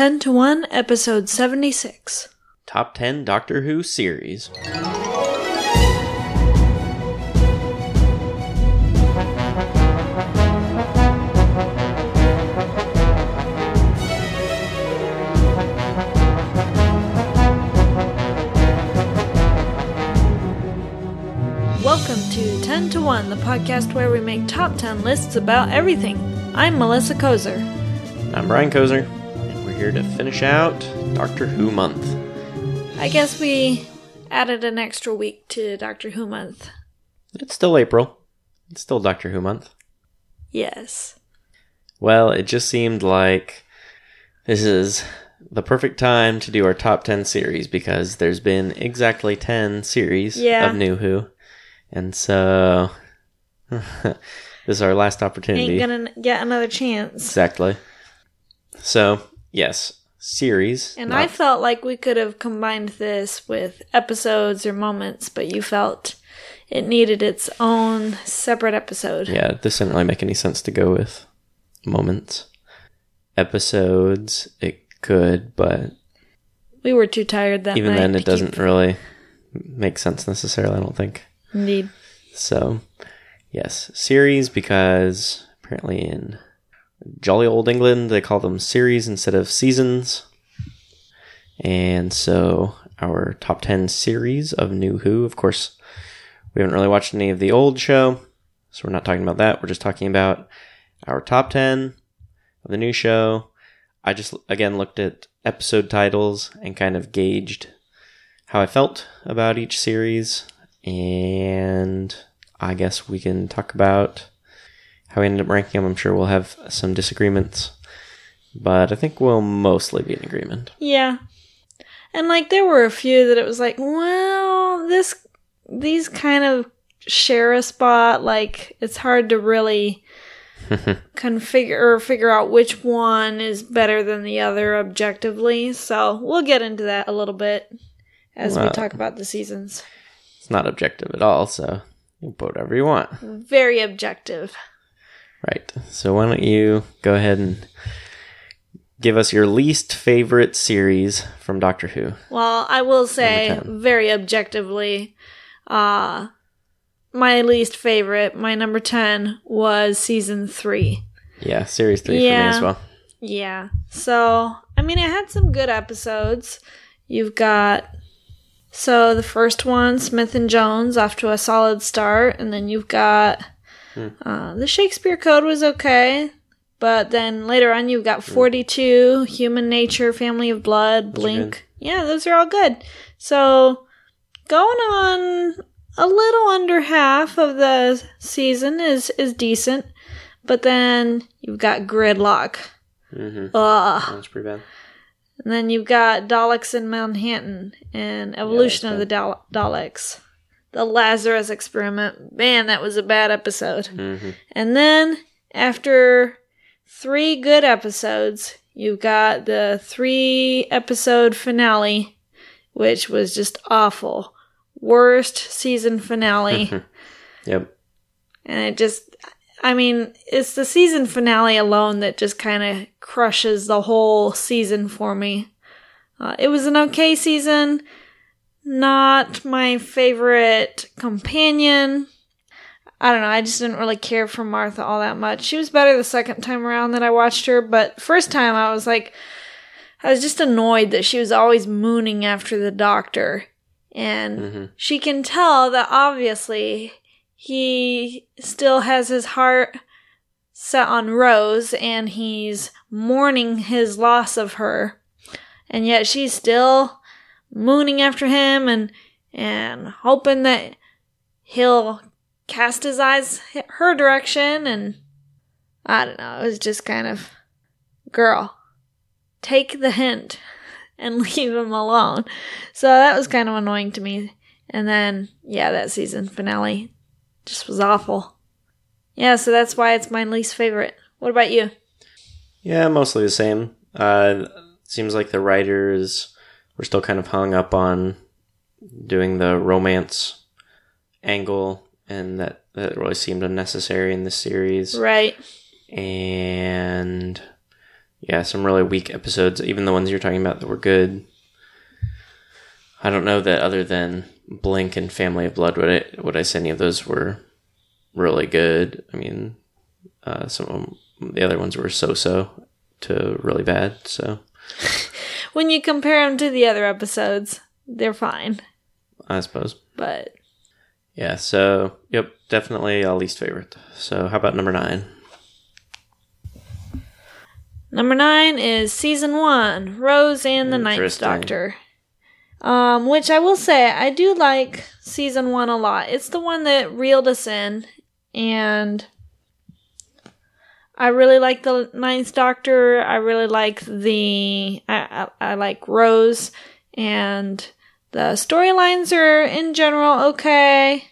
10 to 1, episode 76. Top 10 Doctor Who series. Welcome to 10 to 1, the podcast where we make top 10 lists about everything. I'm Melissa Kozer. I'm Brian Kozer, here to finish out Doctor Who month. I guess we added an extra week to Doctor Who month. But it's still April. It's still Doctor Who month. Yes. Well, it just seemed like this is the perfect time to do our top 10 series because there's been exactly 10 series Yeah. of New Who. And so this is our last opportunity. Ain't gonna get another chance. Exactly. So, yes, series. And not- I felt like we could have combined this with episodes or moments, but you felt it needed its own separate episode. Yeah, this didn't really make any sense to go with moments. Episodes, it could, but We were too tired that even then, it doesn't keep- really make sense necessarily, I don't think. Indeed. So, yes, series because apparently in jolly old England they call them series instead of seasons. And so, our top 10 series of New Who, of course, we haven't really watched any of the old show, so we're not talking about that. We're just talking about our top 10 of the new show. I just, again, looked at episode titles and kind of gauged how I felt about each series, and I guess we can talk about how we ended up ranking them. I'm sure we'll have some disagreements, but I think we'll mostly be in agreement. Yeah. And like there were a few that it was like, well, this these kind of share a spot. Like it's hard to really configure or figure out which one is better than the other objectively. So we'll get into that a little bit as we talk about the seasons. It's not objective at all, so you put whatever you want. Very objective. Right. So why don't you go ahead and give us your least favorite series from Doctor Who? Well, I will say very objectively, uh my least favorite, my number 10 was season 3. Yeah, series three for me as well. Yeah. So, I mean, it had some good episodes. You've got so the first one, Smith and Jones, off to a solid start, and then you've got uh, the Shakespeare Code was okay, but then later on you've got Forty Two, Human Nature, Family of Blood, Blink. Yeah, those are all good. So going on a little under half of the season is is decent, but then you've got Gridlock. Mm-hmm. Ugh. That's pretty bad. And then you've got Daleks in Manhattan and Evolution of the Dal- Daleks. The Lazarus Experiment. Man, that was a bad episode. Mm-hmm. And then after three good episodes, you've got the three episode finale, which was just awful. Worst season finale. Yep. and it just i mean it's the season finale alone that just kind of crushes the whole season for me uh, it was an okay season not my favorite companion i don't know i just didn't really care for martha all that much she was better the second time around that i watched her but first time i was like i was just annoyed that she was always mooning after the doctor and Mm-hmm. she can tell that obviously he still has his heart set on Rose and he's mourning his loss of her. And yet she's still mooning after him and and hoping that he'll cast his eyes her direction and I don't know, it was just kind of girl, take the hint and leave him alone. So that was kind of annoying to me. And then, yeah, that season finale just was awful. Yeah, so that's why it's my least favorite. What about you? Yeah, mostly the same. Uh, seems like the writers were still kind of hung up on doing the romance angle, and that that really seemed unnecessary in this series. Right. And yeah, some really weak episodes. Even the ones you're talking about that were good. I don't know that other than Blink and Family of Blood, would I would I say any of those were really good? I mean, uh, some of them, the other ones were so-so to really bad. So When you compare them to the other episodes, they're fine. I suppose, But yeah. So yep, definitely a least favorite. So how about number nine? number nine is season one, Rose and the Ninth Doctor. Um, which I will say, I do like season one a lot. It's the one that reeled us in, and I really like the Ninth Doctor. I really like the I, I, I like Rose, and the storylines are in general okay.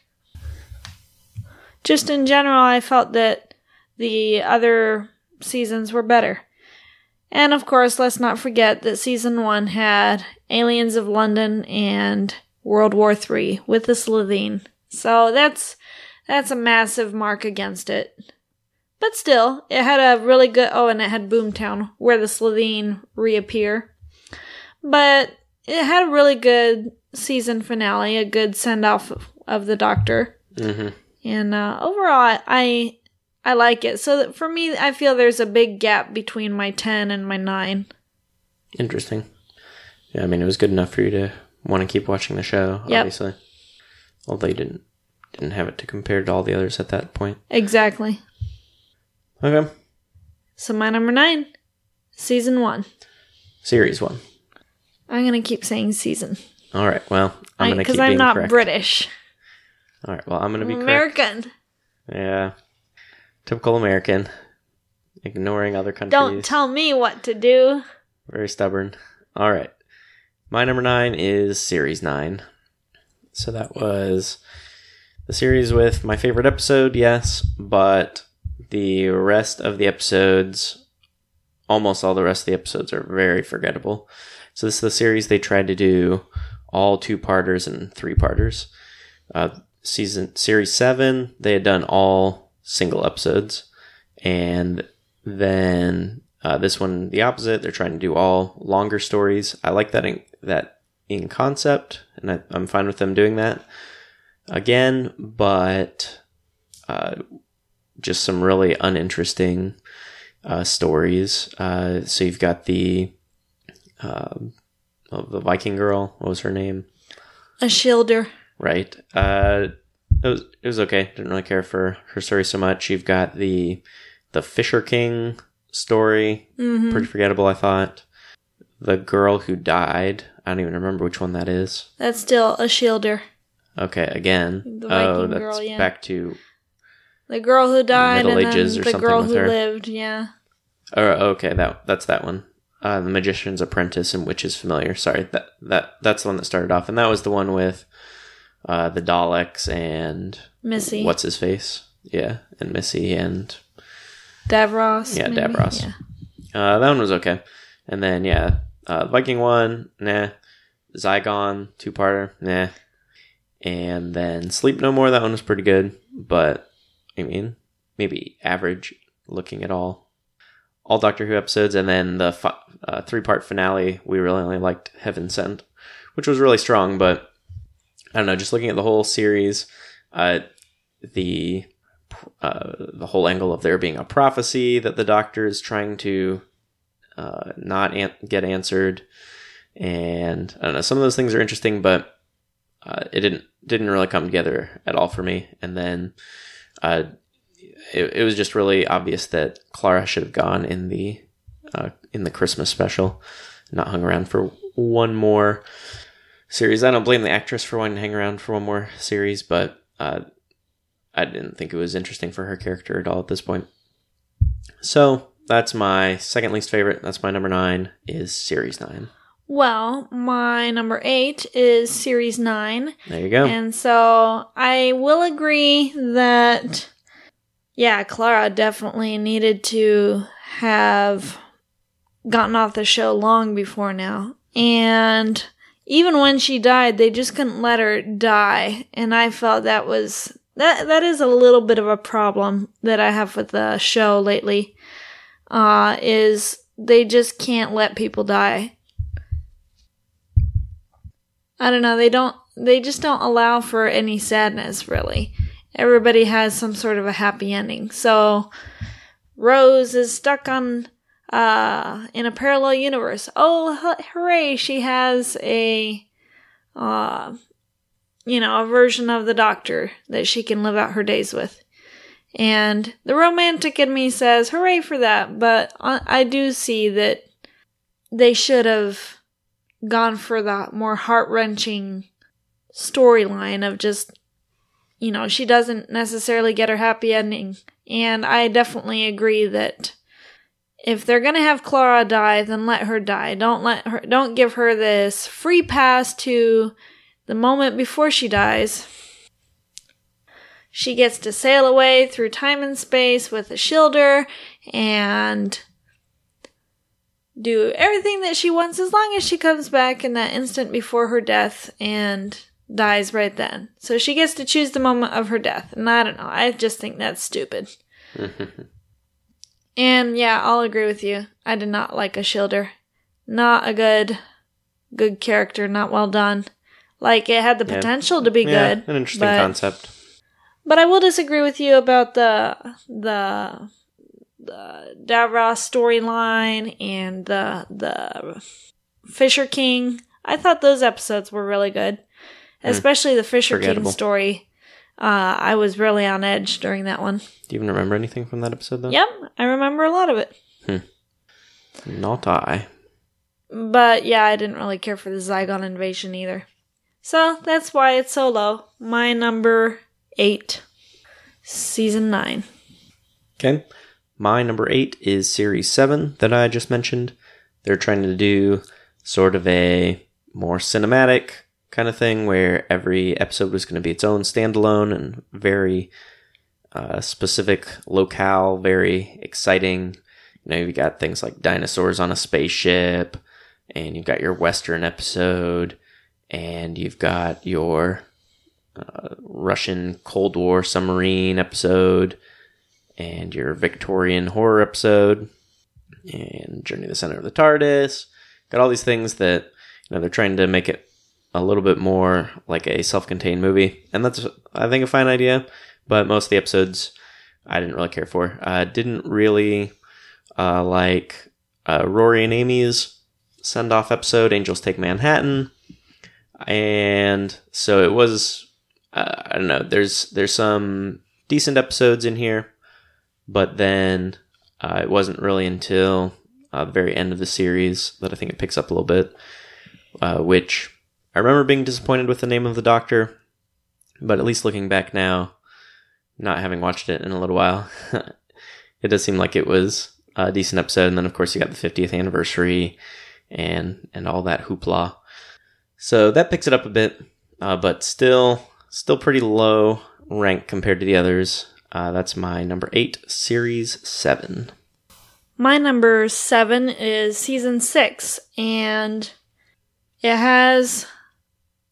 Just in general, I felt that the other seasons were better. And of course, let's not forget that season one had Aliens of London and World War Three with the Slitheen. So that's that's a massive mark against it. But still, it had a really good. Oh, and it had Boomtown, where the Slitheen reappear. But it had a really good season finale, a good send off of, of the Doctor, Mm-hmm. and uh, overall, I I like it. So that for me, I feel there's a big gap between my ten and my nine. Interesting. Yeah, I mean, it was good enough for you to want to keep watching the show. Yep. Obviously, although you didn't didn't have it to compare to all the others at that point. Exactly. Okay, So my number nine, season one. series one. I'm gonna keep saying season All right. Well, I'm gonna because I'm not correct. British. All right. Well, I'm gonna be correct. American. Yeah. Typical American. Ignoring other countries. Don't tell me what to do. Very stubborn. All right. My number nine is Series 9. So that was the series with my favorite episode, yes, but the rest of the episodes, almost all the rest of the episodes, are very forgettable. So this is the series they tried to do all two parters and three parters. Uh, season series seven, they had done all single episodes, and then uh, this one the opposite. They're trying to do all longer stories. I like that in, that in concept, and I, I'm fine with them doing that again. But uh, just some really uninteresting uh, stories. Uh, so you've got the um oh, the Viking girl. What was her name? Ashildr. right? Uh, it was it was okay. Didn't really care for her story so much. You've got the the Fisher King story, hmm pretty forgettable. I thought the girl who died. I don't even remember which one that is. That's still Ashildr. Okay, again. The oh, Viking that's girl, yeah. back to. The girl who died Middle and Ages then or the girl who her. lived. Yeah. Oh, okay. That that's that one. Uh, the Magician's Apprentice and Witch is Familiar. Sorry, that that that's the one that started off, and that was the one with uh, the Daleks and Missy. what's his face? Yeah, and Missy and Davros. Yeah, maybe? Davros. Yeah. Uh, that one was okay. And then yeah, uh, Viking one, nah. Zygon two parter, nah. And then Sleep No More. That one was pretty good, but I mean, maybe average looking at all. All Doctor Who episodes, and then the fi- uh, three part finale. We really only liked Heaven Sent, which was really strong. But I don't know. Just looking at the whole series, uh, the uh, the whole angle of there being a prophecy that the doctor is trying to uh, not an- get answered, and I don't know. Some of those things are interesting, but uh, it didn't didn't really come together at all for me. And then uh, it, it was just really obvious that Clara should have gone in the uh, in the Christmas special, not hung around for one more series. I don't blame the actress for wanting to hang around for one more series, but uh, I didn't think it was interesting for her character at all at this point. So that's my second least favorite. That's my number nine. Is series nine. Well, my number eight is series nine. There you go. And so I will agree that, yeah, Clara definitely needed to have gotten off the show long before now. And even when she died, they just couldn't let her die. And I felt that was. That, that is a little bit of a problem that I have with the show lately. Uh, is they just can't let people die. I don't know, they don't they just don't allow for any sadness really. Everybody has some sort of a happy ending. So Rose is stuck on uh in a parallel universe. Oh, hooray, she has a uh you know, a version of the doctor that she can live out her days with. And the romantic in me says, hooray for that, but I do see that they should have gone for the more heart wrenching storyline of just, you know, she doesn't necessarily get her happy ending. And I definitely agree that if they're gonna have Clara die, then let her die. Don't let her, don't give her this free pass to the moment before she dies. She gets to sail away through time and space with Ashildr and do everything that she wants as long as she comes back in that instant before her death and dies right then. So she gets to choose the moment of her death. And I don't know, I just think that's stupid. and yeah, I'll agree with you. I did not like Ashildr. Not a good good character, not well done. Like it had the potential yeah. to be yeah, good. An interesting but, concept. But I will disagree with you about the the the Davros storyline and the the Fisher King. I thought those episodes were really good, hmm. especially the Fisher King story. Uh, I was really on edge during that one. Do you even remember anything from that episode, though? Yep, I remember a lot of it. Hmm. Not I. But yeah, I didn't really care for the Zygon invasion either. So that's why it's so low. My number eight, season nine. Okay. My number eight is series seven that I just mentioned. They're trying to do sort of a more cinematic kind of thing where every episode was going to be its own standalone and very uh, specific locale, very exciting. You know, you've got things like dinosaurs on a spaceship, and you've got your Western episode, and you've got your uh, Russian Cold War submarine episode, and your Victorian horror episode, and Journey to the Center of the TARDIS. Got all these things that you know they're trying to make it a little bit more like a self-contained movie, and that's I think a fine idea. But most of the episodes I didn't really care for. I didn't really uh, like uh, Rory and Amy's send-off episode, Angels Take Manhattan, and so it was. Uh, I don't know. There's there's some decent episodes in here but then uh, it wasn't really until uh, the very end of the series that I think it picks up a little bit, uh, which I remember being disappointed with the name of the Doctor, but at least looking back now, not having watched it in a little while, it does seem like it was a decent episode. And then, of course, you got the 50th anniversary and and all that hoopla. So that picks it up a bit, uh, but still still pretty low rank compared to the others. Uh, that's my number eight, series seven. My number seven is season six, and it has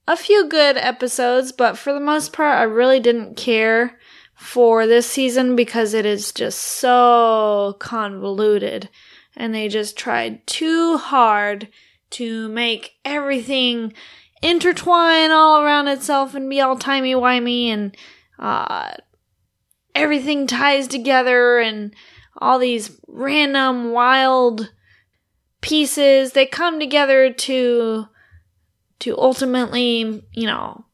a few good episodes, but for the most part, I really didn't care for this season because it is just so convoluted. And they just tried too hard to make everything intertwine all around itself and be all timey wimey and uh, everything ties together and all these random wild pieces they come together to to ultimately you know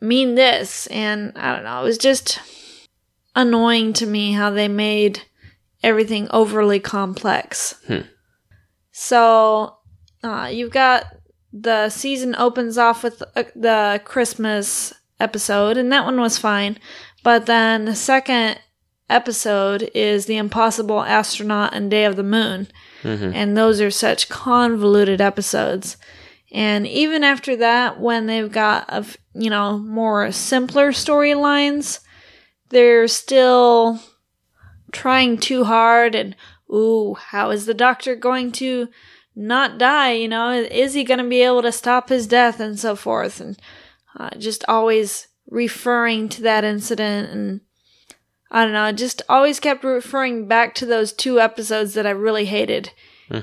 mean this. And i don't know it was just annoying to me how they made everything overly complex. Hmm. so uh, you've got the season opens off with uh, the christmas episode and that one was fine but then the second episode is The Impossible Astronaut and Day of the Moon. Mm-hmm. And those are such convoluted episodes. And even after that, when they've got, a, you know, more simpler storylines, they're still trying too hard and, ooh, how is the doctor going to not die? You know, is he going to be able to stop his death and so forth? And uh, just always referring to that incident and I don't know, I just always kept referring back to those two episodes that I really hated.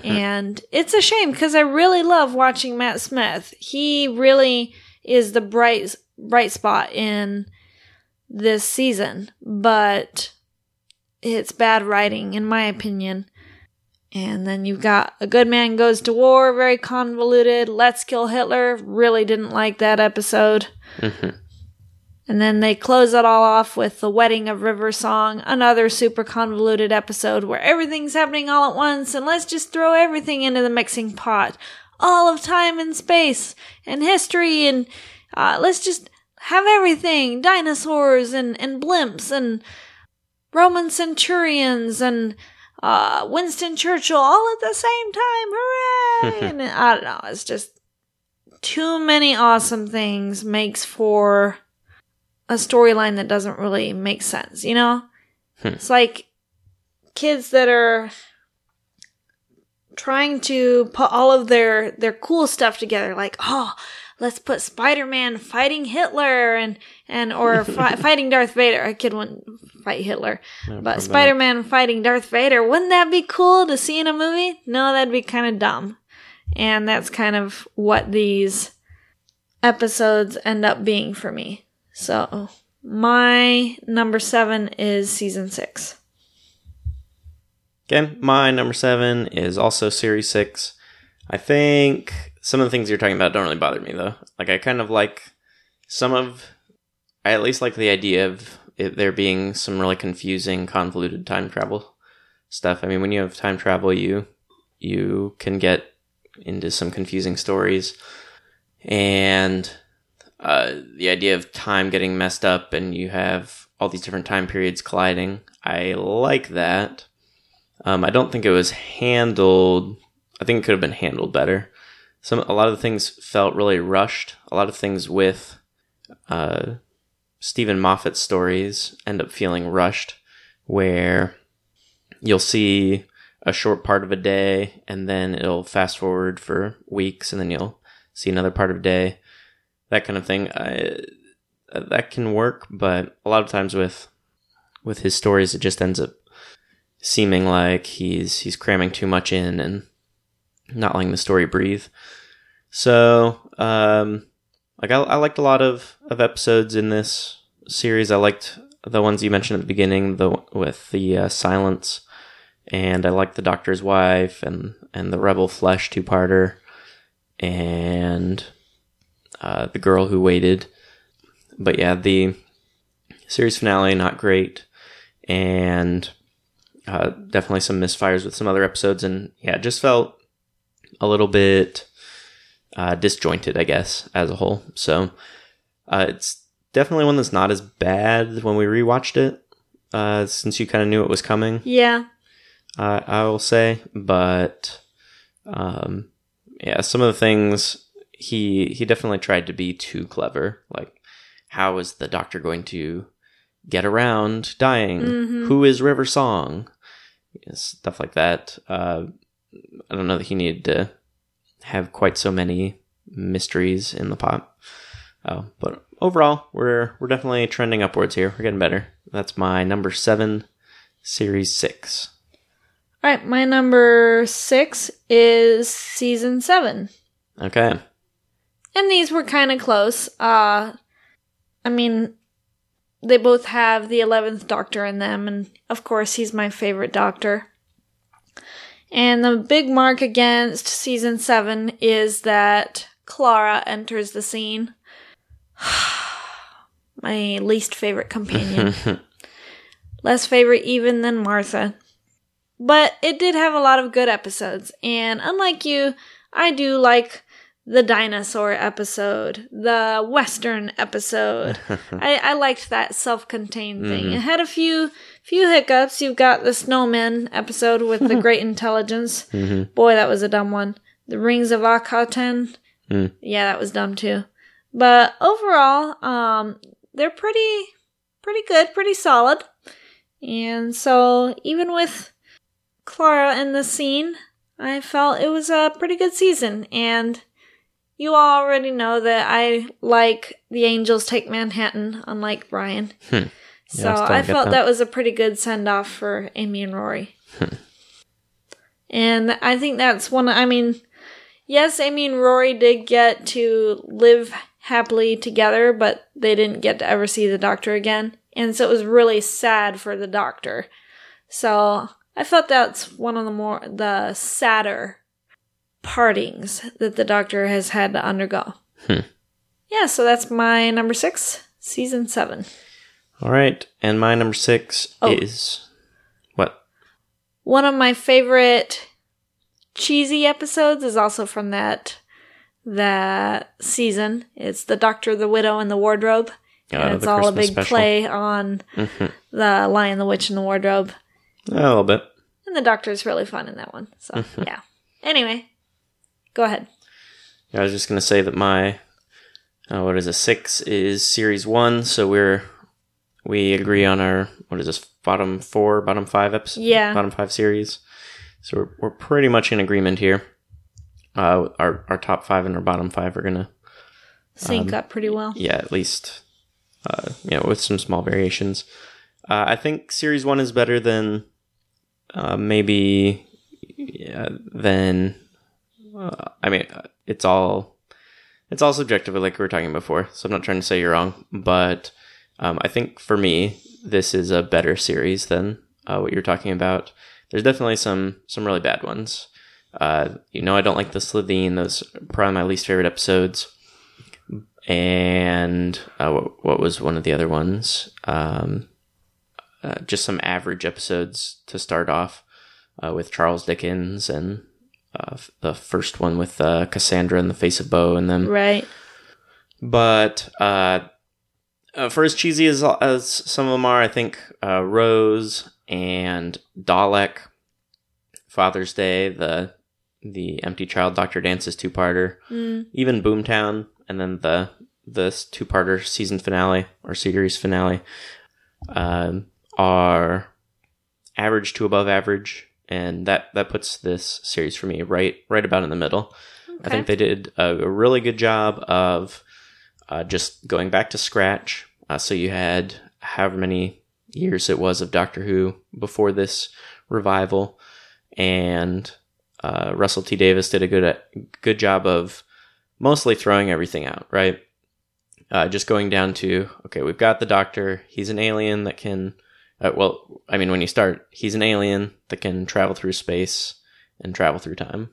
And it's a shame because I really love watching Matt Smith. He really is the bright bright spot in this season, but it's bad writing in my opinion. And then you've got A Good Man Goes to War, very convoluted. Let's Kill Hitler, really didn't like that episode. Mhm. And then they close it all off with The Wedding of River Song, another super convoluted episode where everything's happening all at once, and let's just throw everything into the mixing pot. All of time and space, and history, and uh, let's just have everything dinosaurs, and, and blimps, and Roman centurions, and uh, Winston Churchill all at the same time. Hooray! and I don't know, it's just too many awesome things makes for a storyline that doesn't really make sense, you know? Hmm. It's like kids that are trying to put all of their their cool stuff together like, "Oh, let's put Spider-Man fighting Hitler and and or fi- fighting Darth Vader." A kid wouldn't fight Hitler. No, But Spider-Man fighting Darth Vader, wouldn't that be cool to see in a movie? No, that'd be kind of dumb. And that's kind of what these episodes end up being for me. So, my number 7 is season 6. Okay, my number seven is also Series 6. I think some of the things you're talking about don't really bother me, though. Like, I kind of like some of. I at least like the idea of it, there being some really confusing, convoluted time travel stuff. I mean, when you have time travel, you you can get into some confusing stories, and uh, the idea of time getting messed up, and you have all these different time periods colliding. I like that. Um, I don't think it was handled. I think it could have been handled better. Some a lot of the things felt really rushed. A lot of things with uh, Steven Moffat's stories end up feeling rushed, where you'll see a short part of a day and then it'll fast forward for weeks and then you'll see another part of a day, that kind of thing. I, that can work, but a lot of times with with his stories, it just ends up seeming like he's he's cramming too much in and not letting the story breathe. So, um, like I, I liked a lot of of episodes in this series. I liked the ones you mentioned at the beginning, the with the uh, silence, and I liked the Doctor's wife and and the Rebel Flesh two parter, and uh, the girl who waited. But yeah, the series finale not great, and uh, definitely some misfires with some other episodes, and yeah, it just felt a little bit uh, disjointed, I guess, as a whole. So uh, it's definitely one that's not as bad when we rewatched it, uh, since you kind of knew it was coming. Yeah. Uh, I will say, but um, yeah, some of the things he he definitely tried to be too clever. Like, how is the doctor going to get around dying? Mhm. Who is River Song? Stuff like that. Uh, I don't know that he needed to have quite so many mysteries in the pot. Oh, but overall, we're we're definitely trending upwards here. We're getting better. That's my number seven, series six. All right, my number 6 is season 7. Okay. And these were kind of close. Uh I mean, they both have the 11th Doctor in them and of course he's my favorite Doctor. And the big mark against season 7 is that Clara enters the scene. my least favorite companion. Less favorite even than Martha. But it did have a lot of good episodes, and unlike you, I do like the dinosaur episode, the western episode. I, I liked that self-contained thing. It had a few few hiccups. You've got the snowman episode with the great intelligence. Mhm. Boy, that was a dumb one. The rings of Akhaten. Mm. Yeah, that was dumb too. But overall, um, they're pretty pretty good, pretty solid. And so even with Clara in the scene, I felt it was a pretty good season. And you already know that I like The Angels Take Manhattan, unlike Brian. Hmm. So I I felt that. that. was a pretty good send off for Amy and Rory. And I think that's one, I mean, yes, Amy and Rory did get to live happily together, but they didn't get to ever see the doctor again. And so it was really sad for the doctor. So I thought that's one of the more, the sadder partings that the doctor has had to undergo. Hmm. Yeah, so that's my number six, season seven. All right, and my number six Oh. is what? One of my favorite cheesy episodes is also from that that season. It's the Doctor, the Widow, and the Wardrobe. Uh, and it's all a big special. play on Mhm. the Lion, the Witch, and the Wardrobe. A little bit. And the Doctor's really fun in that one. So Mm-hmm. yeah. Anyway, go ahead. Yeah, I was just gonna say that my uh, what is a six is series one, so we're we agree on our what is this bottom four, bottom five episodes, Yeah. bottom five series. So we're we're pretty much in agreement here. Uh, our our top five and our bottom five are gonna Sync up pretty well. yeah at least uh, you know with some small variations. Uh, I think series one is better than uh, maybe yeah, than uh, I mean it's all it's all subjective like we were talking before. So I'm not trying to say you're wrong, but um, I think for me this is a better series than uh, what you're talking about. There's definitely some some really bad ones. Uh, you know, I don't like the Slitheen. Those are probably my least favorite episodes and uh, what, what was one of the other ones? Um, uh, just some average episodes to start off uh, with Charles Dickens and uh, the first one with uh, Cassandra and the Face of Bo and them. Right. But uh, uh, for as cheesy as, as some of them are, I think uh, Rose and Dalek, Father's Day, the the Empty Child Doctor Dances two parter, Mm, even Boomtown, and then the this two parter season finale or series finale um, are average to above average, and that that puts this series for me right right about in the middle. I think they did a, a really good job of uh, just going back to scratch. Uh, so you had however many years it was of Doctor Who before this revival, and uh, Russell T Davies did a good good job of mostly throwing everything out. Right, uh, just going down to okay, we've got the Doctor. He's an alien that can. Uh, well, I mean, when you start, he's an alien that can travel through space and travel through time,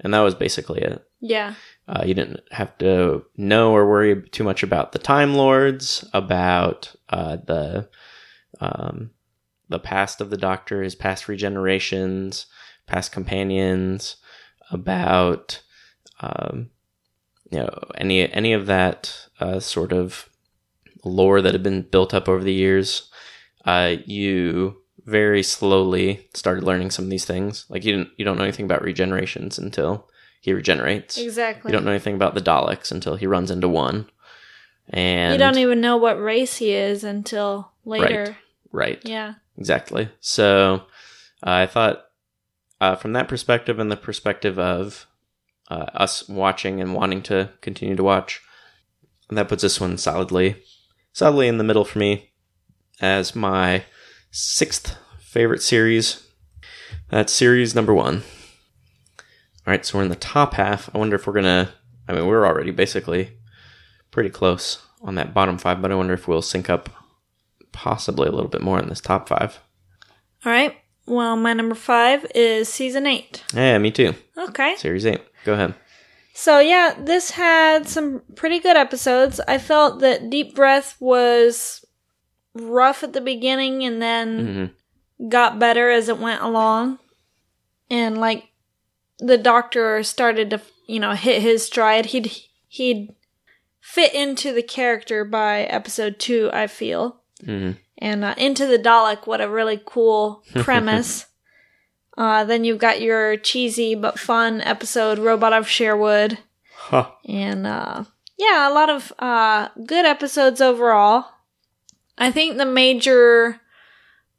and that was basically it. yeah. Uh, you didn't have to know or worry too much about the Time Lords, about uh, the um, the past of the Doctor, his past regenerations, past companions, about um, you know any any of that uh, sort of lore that had been built up over the years. Uh, you very slowly started learning some of these things. Like you didn't you don't know anything about regenerations until he regenerates. Exactly. You don't know anything about the Daleks until he runs into one. And You don't even know what race he is until later. right, Yeah. exactly. So uh, I thought uh, from that perspective and the perspective of uh, us watching and wanting to continue to watch, that puts this one solidly, solidly in the middle for me as my sixth favorite series. That's series number one. All right, so we're in the top half. I wonder if we're gonna. I mean, we're already basically pretty close on that bottom five, but I wonder if we'll sync up possibly a little bit more in this top five. All right. Well, my number five is season eight. Yeah, me too. Okay. Series eight. Go ahead. So, yeah, this had some pretty good episodes. I felt that Deep Breath was rough at the beginning and then hmm got better as it went along. And, like, the doctor started to, you know, hit his stride. He'd, he'd fit into the character by episode two, I feel. hmm And uh, Into the Dalek, what a really cool premise. uh, then you've got your cheesy but fun episode, Robot of Sherwood. Huh. And uh, yeah, a lot of uh, good episodes overall. I think the major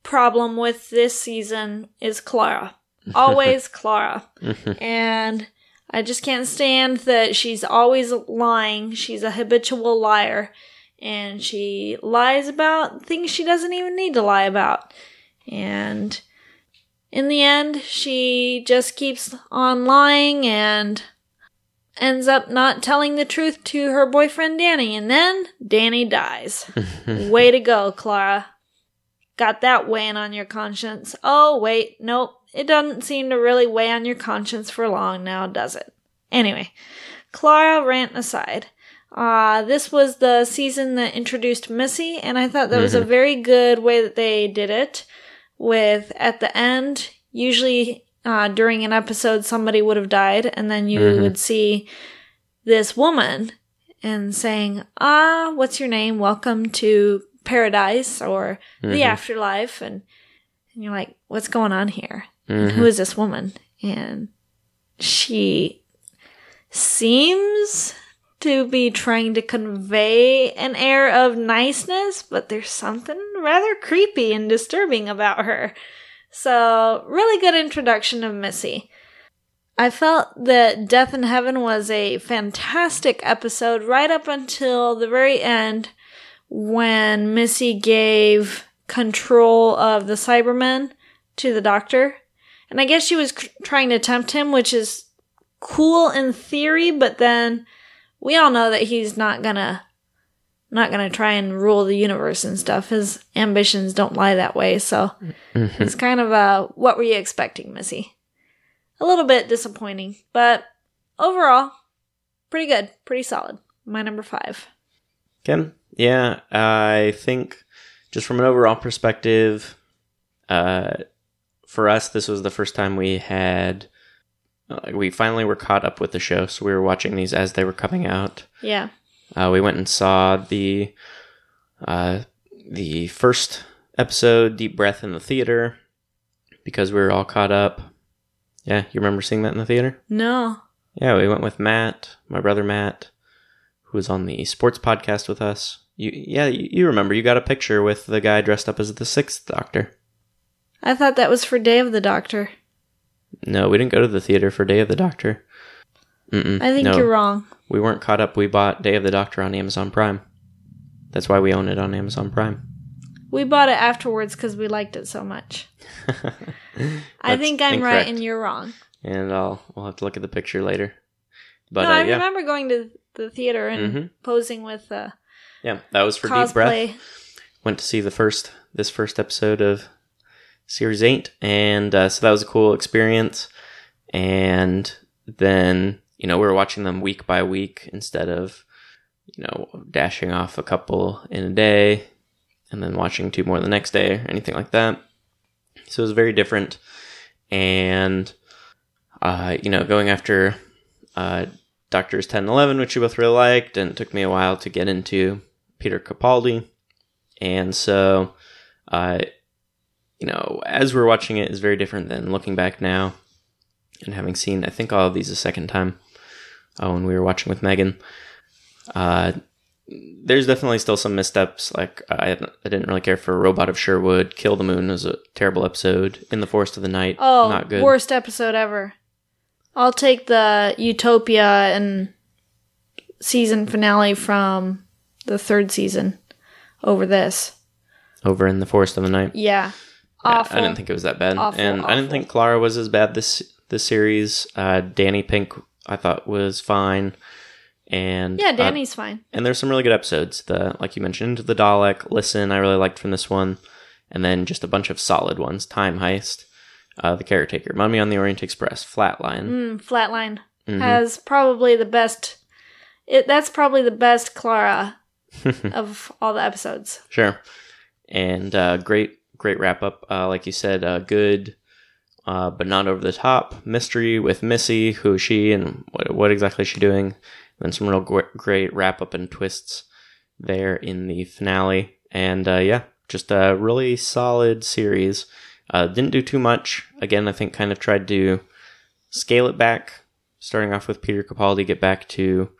problem with this season is Clara. Always Clara. Mm-hmm. And I just can't stand that she's always lying. She's a habitual liar. And she lies about things she doesn't even need to lie about. And in the end, she just keeps on lying and ends up not telling the truth to her boyfriend Danny. And then Danny dies. Way to go, Clara. Got that weighing on your conscience. Oh, wait, nope. It doesn't seem to really weigh on your conscience for long now, does it? Anyway, Clara rant aside. Uh, this was the season that introduced Missy, and I thought that was a very good way that they did it. With at the end, usually uh, during an episode, somebody would have died, and then you Mhm. would see this woman and saying, Ah, what's your name? Welcome to paradise or the Mhm. afterlife. And, and you're like, What's going on here? Mhm. Who is this woman? And she seems to be trying to convey an air of niceness, but there's something rather creepy and disturbing about her. So, really good introduction of Missy. I felt that Death in Heaven was a fantastic episode right up until the very end when Missy gave control of the Cybermen to the doctor. And I guess she was trying to tempt him, which is cool in theory, but then we all know that he's not gonna not gonna try and rule the universe and stuff. His ambitions don't lie that way, so Mhm. it's kind of a what were you expecting, Missy? A little bit disappointing, but overall, pretty good, pretty solid. My number five. Okay. Yeah, I think just from an overall perspective, uh, for us, this was the first time we had. Uh, we finally were caught up with the show, so we were watching these as they were coming out. Yeah. Uh, we went and saw the uh, the first episode, Deep Breath, in the theater because we were all caught up. Yeah, you remember seeing that in the theater? No. Yeah, we went with Matt, my brother Matt, who was on the sports podcast with us. You, yeah, you, you remember? You got a picture with the guy dressed up as the Sixth Doctor. I thought that was for Day of the Doctor. No, we didn't go to the theater for Day of the Doctor. Mm-mm, I think no, you're wrong. We weren't caught up. We bought Day of the Doctor on Amazon Prime. That's why we own it on Amazon Prime. We bought it afterwards because we liked it so much. I think I'm right and you're wrong. and I'll we'll have to look at the picture later. But no, uh, I yeah, remember going to the theater and Mhm. posing with uh, yeah, that was for Deep Breath. cosplay. went to see the first this first episode of series 8 and uh, so that was a cool experience and then you know we were watching them week by week instead of you know dashing off a couple in a day and then watching two more the next day or anything like that. So it was very different. And uh, you know going after uh, doctors 10 and 11 which we both really liked and it took me a while to get into peter capaldi. And so, uh, you know, as we're watching it is very different than looking back now and having seen, I think, all of these a second time uh, when we were watching with Megan. Uh, there's definitely still some missteps. Like, I, I didn't really care for Robot of Sherwood. Kill the Moon was a terrible episode. In the Forest of the Night, Oh, not good. worst episode ever. I'll take the Utopia and season finale from the third season over this. Over in the Forest of the Night. Yeah. Awful. I didn't think it was that bad, Awful, and I didn't think Clara was as bad this this series. Uh, Danny Pink, I thought was fine, and yeah, uh, Danny's fine. and there's some really good episodes. The like you mentioned, the Dalek, Listen, I really liked from this one, and then just a bunch of solid ones. Time Heist, uh, The Caretaker, Mummy on the Orient Express, Flatline. Mm, Flatline Mhm. has probably the best. It that's probably the best Clara of all the episodes. Sure. And uh, great, great wrap up. Uh, like you said, uh, good, uh, but not over the top mystery with Missy. Who is she and what, what exactly is she doing? And then some real gr- great wrap up and twists there in the finale. And uh, yeah, just a really solid series. Uh, didn't do too much. Again, I think kind of tried to scale it back, starting off with Peter Capaldi, get back to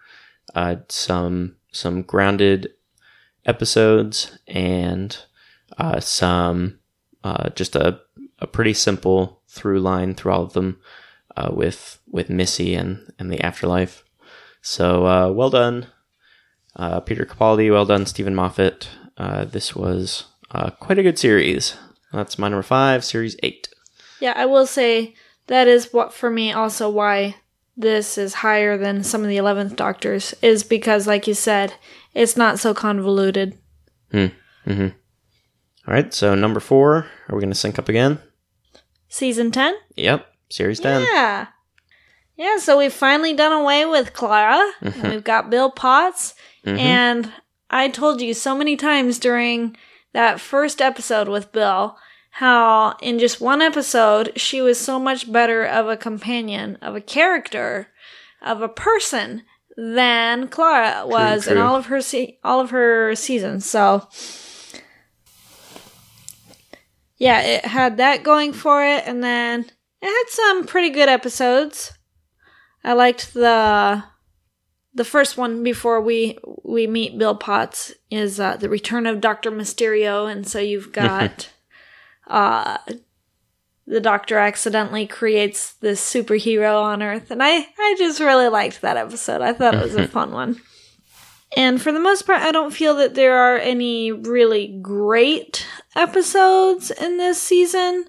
uh, some some grounded episodes and uh, some uh, just a, a pretty simple through line through all of them uh, with with Missy and, and the afterlife. So uh, well done, uh, Peter Capaldi. Well done, Steven Moffat. Uh, this was uh, quite a good series. That's my number five, series eight. Yeah, I will say that is what for me also why this is higher than some of the 11th Doctors is because, like you said, it's not so convoluted. Mm-hmm. All right, so number four, are we going to sync up again? Season 10? Yep, series 10. Yeah. Yeah, so we've finally done away with Clara, and we've got Bill Potts, mm-hmm. and I told you so many times during that first episode with Bill how in just one episode she was so much better of a companion, of a character, of a person than Clara was in true. all of her se- all of her seasons. So yeah, it had that going for it, and then it had some pretty good episodes. I liked the the first one before we we meet Bill Potts is uh, the return of Doctor Mysterio, and so you've got uh, the Doctor accidentally creates this superhero on Earth, and I I just really liked that episode. I thought it was a fun one. And for the most part, I don't feel that there are any really great episodes in this season,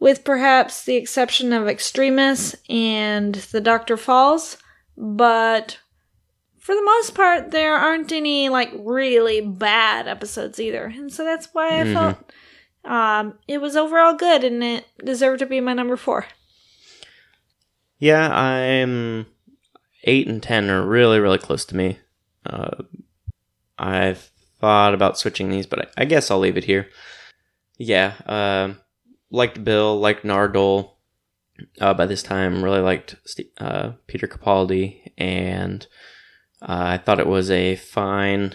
with perhaps the exception of Extremis and The Doctor Falls. But for the most part, there aren't any like really bad episodes either. And so that's why I felt um, it was overall good and it deserved to be my number four. Yeah, I'm eight and ten are really, really close to me. Uh, I've thought about switching these, but I, I guess I'll leave it here. Yeah, um liked Bill, liked Nardole. Uh, by this time, really liked Ste uh, Peter Capaldi, and uh, I thought it was a fine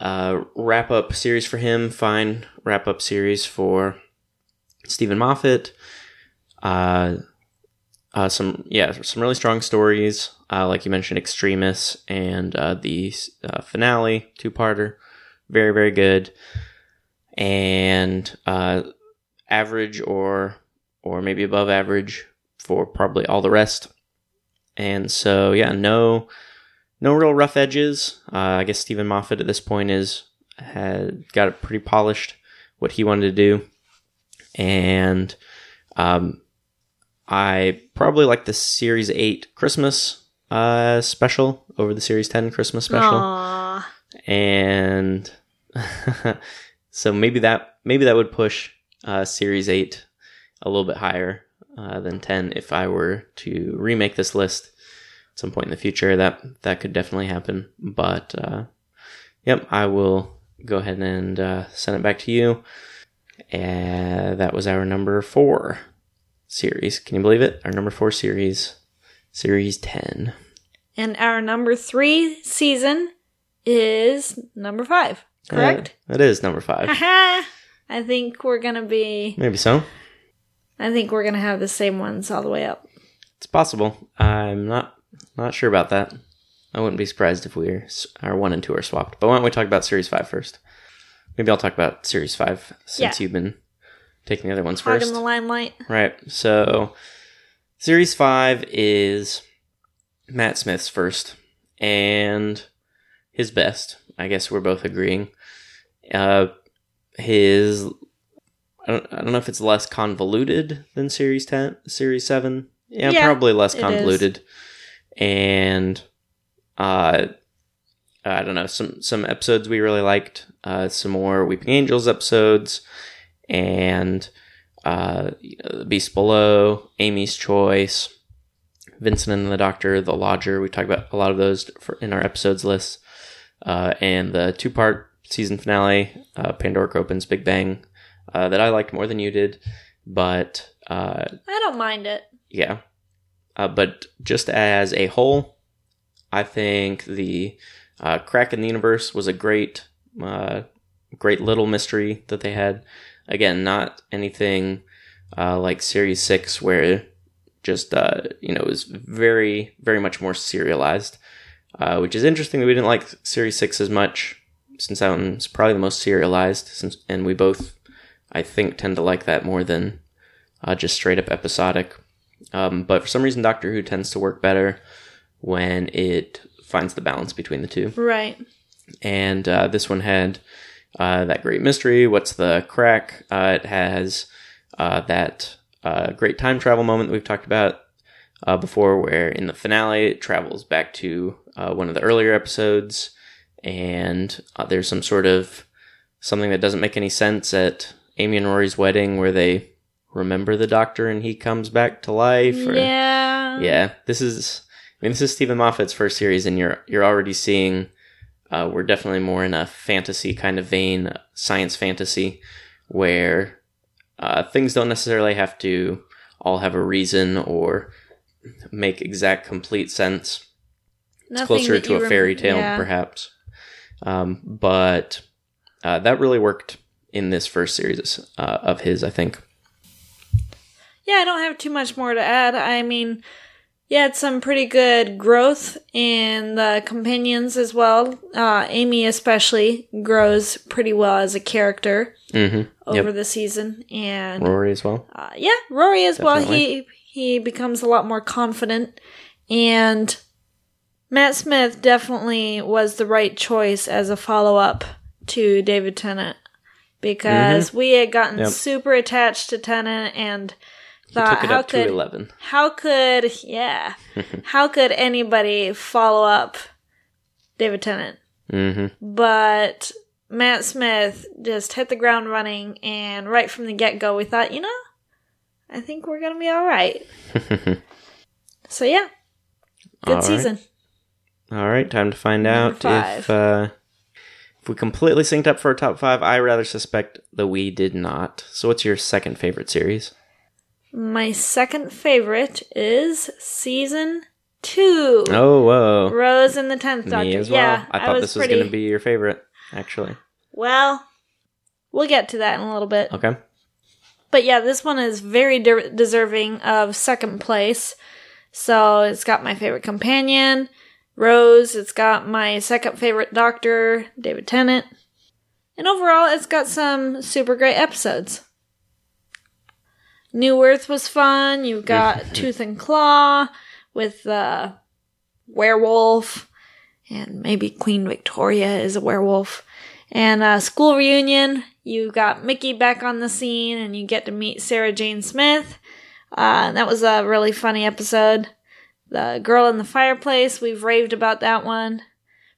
uh, wrap up series for him. Fine wrap up series for Steven Moffat. Uh, uh, some yeah, some really strong stories. Uh, like you mentioned, Extremis and uh, the uh, finale two parter, very very good, and uh, average or or maybe above average for probably all the rest. And so yeah, no no real rough edges. Uh, I guess Steven Moffat at this point is had got it pretty polished what he wanted to do, and um, I probably like the Series 8 Christmas uh, special over the Series 10 Christmas special. Aww. And so maybe that maybe that would push uh, Series 8 a little bit higher uh, than 10 if I were to remake this list at some point in the future. That that could definitely happen. But uh, yep, I will go ahead and uh, send it back to you. And that was our number four series. Can you believe it? Our number four series, series 10. And our number three season is number five, correct? Uh, it is number five. I think we're gonna be. Maybe so. I think we're gonna have the same ones all the way up. It's possible. I'm not not sure about that. I wouldn't be surprised if we're our one and two are swapped. But why don't we talk about series five first? Maybe I'll talk about series five since Yeah. you've been taking the other ones Hard first. in the limelight. Right. So, series five is Matt Smith's first and his best. I guess we're both agreeing. Uh, his I don't, I don't know if it's less convoluted than series ten, series seven. Yeah, Yeah, probably less convoluted. And uh, I don't know some some episodes we really liked. Uh, some more Weeping Angels episodes, and uh, you know, The Beast Below, Amy's Choice, Vincent and the Doctor, The Lodger. We talked about a lot of those for, in our episodes list, uh, and the two part season finale, uh, Pandorica Opens Big Bang, uh, that I liked more than you did, but uh, I don't mind it. yeah. Uh, but just as a whole, I think the uh, crack in the universe was a great, uh, great little mystery that they had. Again, not anything uh, like Series Six, where just uh, you know it was very, very much more serialized, uh, which is interesting that we didn't like Series Six as much, since that one's probably the most serialized. Since and we both, I think, tend to like that more than uh, just straight up episodic. Um, but for some reason, Doctor Who tends to work better when it finds the balance between the two. Right. And uh, this one had uh, that great mystery. What's the crack? Uh, it has uh, that a great time travel moment that we've talked about uh, before, where in the finale it travels back to uh, one of the earlier episodes, and uh, there's some sort of something that doesn't make any sense at Amy and Rory's wedding, where they remember the Doctor and he comes back to life. Or, yeah. yeah. This is, I mean, this is Steven Moffat's first series, and you're you're already seeing. Uh, we're definitely more in a fantasy kind of vein, science fantasy, where uh, things don't necessarily have to all have a reason or make exact complete sense. It's closer to a fairy tale, yeah. perhaps. Um, but uh, that really worked in this first series uh, of his, I think. Yeah, I don't have too much more to add. I mean, yeah, it's some pretty good growth in the companions as well. Uh, Amy, especially, grows pretty well as a character hmm over Yep. the season. And Rory as well. uh, yeah, Rory as well. He he becomes a lot more confident, and Matt Smith definitely was the right choice as a follow up to David Tennant because we had gotten Yep. super attached to Tennant and thought how could to 11. how could yeah how could anybody follow up David Tennant? hmm But Matt Smith just hit the ground running, and right from the get go, we thought, you know, I think we're gonna be all right. So yeah, good All right. season. All right, time to find out if uh, if we completely synced up for a top five. I rather suspect that we did not. So, what's your second favorite series? My second favorite is season two. Oh, whoa, Rose and the Tenth Doctor. me as well. Yeah, I thought was this was pretty. going to be your favorite, actually. Well, we'll get to that in a little bit. Okay. But yeah, this one is very de- deserving of second place. So it's got my favorite companion, Rose. It's got my second favorite doctor, David Tennant. And overall, it's got some super great episodes. New Earth was fun. You've got Tooth and Claw with the werewolf, and maybe Queen Victoria is a werewolf. And uh, school reunion, you got Mickey back on the scene, and you get to meet Sarah Jane Smith. Uh, that was a really funny episode. The Girl in the Fireplace, we've raved about that one.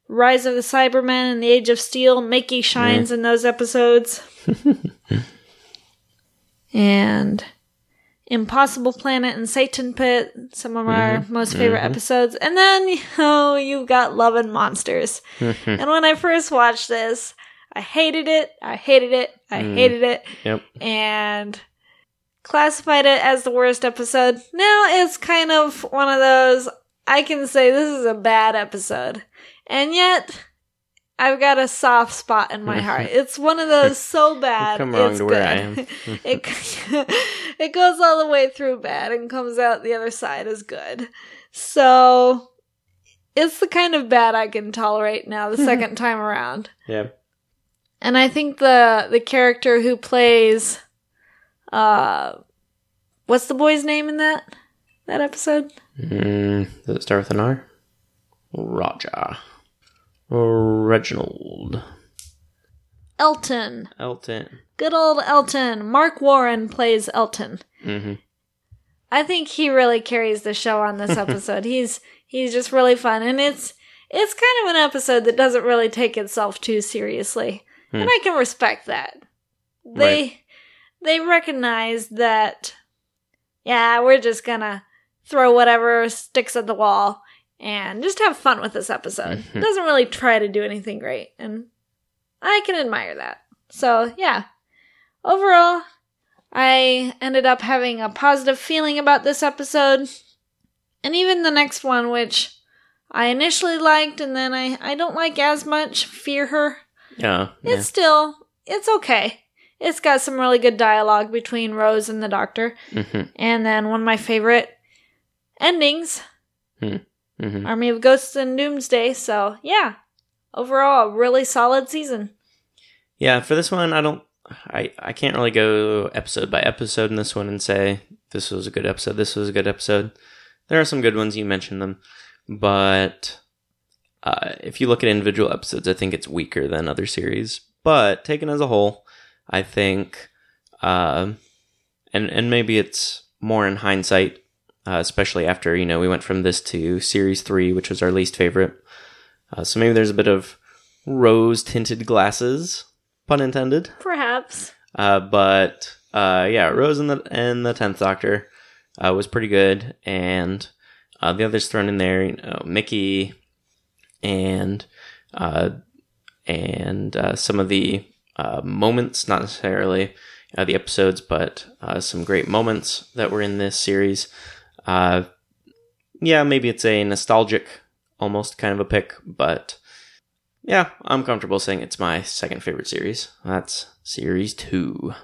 Rise of the Cybermen and the Age of Steel, Mickey shines in those episodes. and Impossible Planet and Satan Pit, some of our mm-hmm. most favorite mm-hmm. episodes. And then, oh, you've got Love and Monsters. and when I first watched this, I hated it, I hated it, I mm. hated it, Yep. and classified it as the worst episode. Now it's kind of one of those, I can say this is a bad episode. And yet, I've got a soft spot in my heart. It's one of those so bad. come wrong it's to where I good. it it goes all the way through bad and comes out the other side as good. So it's the kind of bad I can tolerate now the second time around. Yeah. And I think the the character who plays uh what's the boy's name in that that episode? Mm, does it start with an R? Roger. Reginald. Elton. Elton. Good old Elton. Marc Warren plays Elton. hmm I think he really carries the show on this episode. he's he's just really fun and it's it's kind of an episode that doesn't really take itself too seriously. And I can respect that. They Right. they recognize that yeah, we're just going to throw whatever sticks at the wall and just have fun with this episode. Mhm. It doesn't really try to do anything great and I can admire that. So, yeah. Overall, I ended up having a positive feeling about this episode. And even the next one, which I initially liked and then I, I don't like as much, Fear Her. Yeah. yeah. It's still, it's okay. It's got some really good dialogue between Rose and the Doctor. hmm And then one of my favorite endings, hmm Army of Ghosts and Doomsday. So, yeah. Overall, a really solid season. Yeah, for this one, I don't. I, I can't really go episode by episode in this one and say this was a good episode, this was a good episode. There are some good ones, you mentioned them. But uh, if you look at individual episodes, I think it's weaker than other series. But taken as a whole, I think uh, and and maybe it's more in hindsight, uh, especially after you know we went from this to series three, which was our least favorite. Uh, so maybe there's a bit of rose tinted glasses, pun intended. Perhaps. Uh, but uh, yeah, Rose and the and the Tenth Doctor uh, was pretty good, and uh, the others thrown in there, you know, Mickey, and uh, and uh, some of the uh, moments, not necessarily uh, the episodes, but uh, some great moments that were in this series. Uh, yeah, maybe it's a nostalgic, almost kind of a pick, but yeah, I'm comfortable saying it's my second favorite series. That's series two.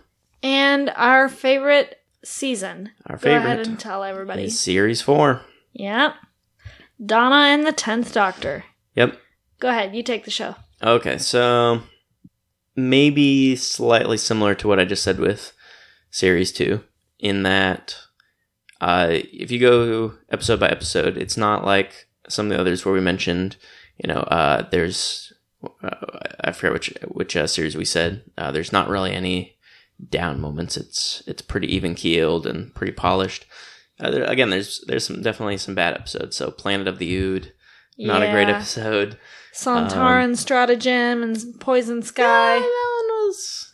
And our favorite season. Our Go ahead favorite and tell everybody. is series four. Yep. Donna and the Tenth Doctor. Yep. Go ahead, you take the show. Okay, so maybe slightly similar to what I just said with series two, in that uh, if you go episode by episode, it's not like some of the others where we mentioned, you know, uh, there's uh, I forget which which uh, series we said. Uh, there's not really any down moments. It's it's pretty even keeled and pretty polished. Uh, there, again, there's there's some definitely some bad episodes. So Planet of the Ood, not a great Yeah. episode. Sontaran Stratagem and Poison Sky. Yeah, that one was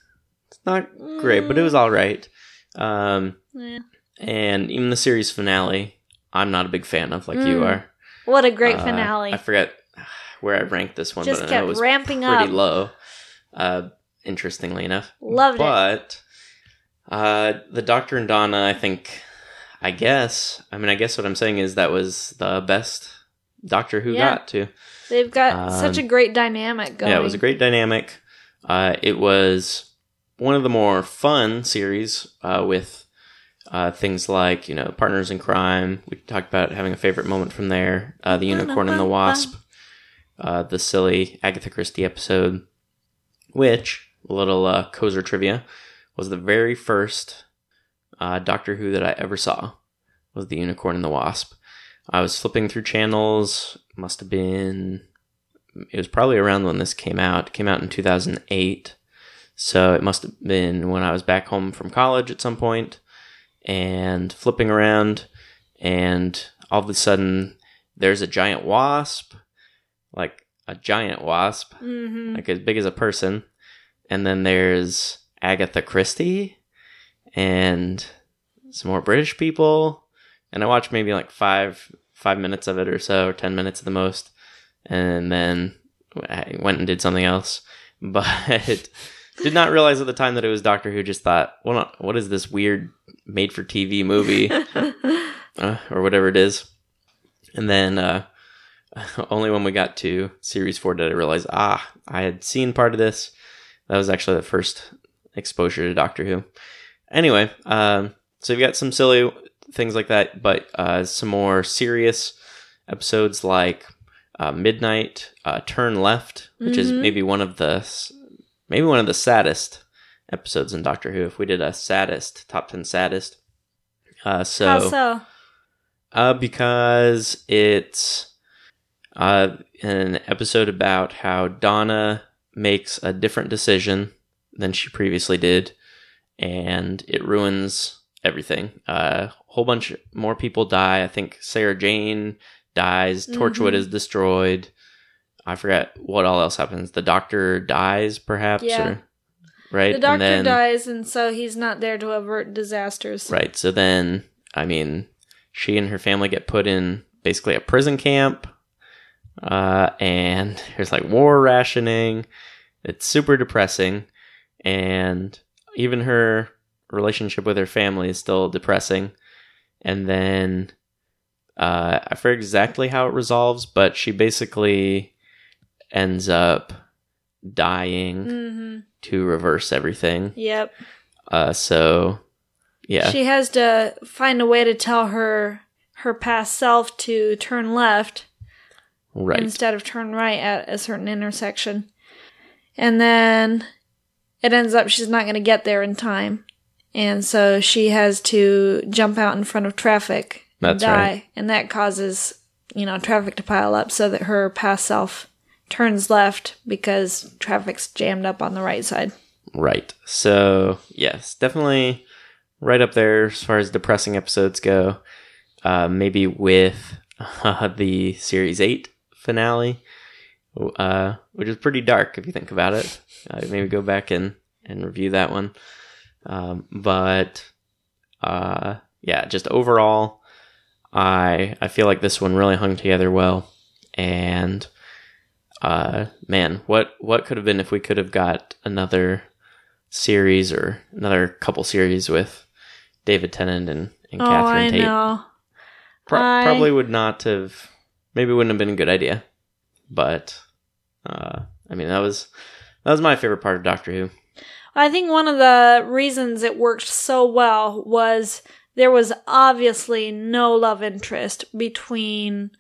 it's not great, but it was all right. Um, Yeah. And even the series finale, I'm not a big fan of, like you Mm. are. What a great Uh, finale. I forget where I ranked this one, Just but I know it was ramping pretty up. low. Uh, interestingly enough, Loved it. but uh, the Doctor and Donna, I think, I guess. I mean, I guess what I'm saying is that was the best Doctor Who Yeah. got to. They've got such a Um, great dynamic going. Yeah, it was a great dynamic. Uh, it was one of the more fun series uh, with uh, things like you know partners in crime. We talked about having a favorite moment from there. Uh, the unicorn and the wasp. Uh, the silly Agatha Christie episode, which a little uh, trivia was the very first uh, Doctor Who that I ever saw. Was the unicorn and the wasp. I was flipping through channels. Must have been it was probably around when this came out. It came out in 2008. So it must have been when I was back home from college at some point and flipping around and all of a sudden there's a giant wasp, like a giant wasp, hmm like as big as a person. And then there's Agatha Christie and some more British people. And I watched maybe like five five minutes of it or so, or ten minutes at the most, and then I went and did something else. But did not realize at the time that it was Doctor Who. Just thought, well, what is this weird made for TV movie uh, or whatever it is? And then uh, only when we got to series four did I realize, ah, I had seen part of this. That was actually the first exposure to Doctor Who. Anyway, um, so you've got some silly things like that, but uh, some more serious episodes like uh, Midnight, uh, Turn Left, which is Mhm. maybe one of the maybe one of the saddest episodes in Doctor Who. If we did a saddest top ten saddest, uh, so How so? uh, because it's uh, an episode about how Donna makes a different decision than she previously did, and it ruins everything. A uh, whole bunch more people die. I think Sarah Jane dies. Torchwood Mhm. is destroyed. I forget what all else happens. The Doctor dies, perhaps. Yeah. Or, right. The doctor and then, dies, and so he's not there to avert disasters. Right. So then, I mean, she and her family get put in basically a prison camp. Uh, and there's like war rationing. It's super depressing. And even her relationship with her family is still depressing. And then, uh, I forget exactly how it resolves, but she basically ends up dying hmm to reverse everything. Yep. Uh, so, yeah. She has to find a way to tell her her past self to turn left Right. instead of turn right at a certain intersection. And then it ends up she's not going to get there in time. And so she has to jump out in front of traffic and die. right. And that causes, you know, traffic to pile up so that her past self turns left because traffic's jammed up on the right side. Right. So, yes, definitely right up there as far as depressing episodes go. Uh, maybe with uh, the series eight finale, uh, which is pretty dark if you think about it. Maybe go back and and review that one. Um, but uh, yeah, just overall, I I feel like this one really hung together well, and uh, man, what what could have been if we could have got another series or another couple series with David Tennant and, and oh, Catherine I Tate? know. Pro- I- Probably would not have. Maybe wouldn't have been a good idea, but uh, I mean that was that was my favorite part of Doctor Who. I think one of the reasons it worked so well was there was obviously no love interest between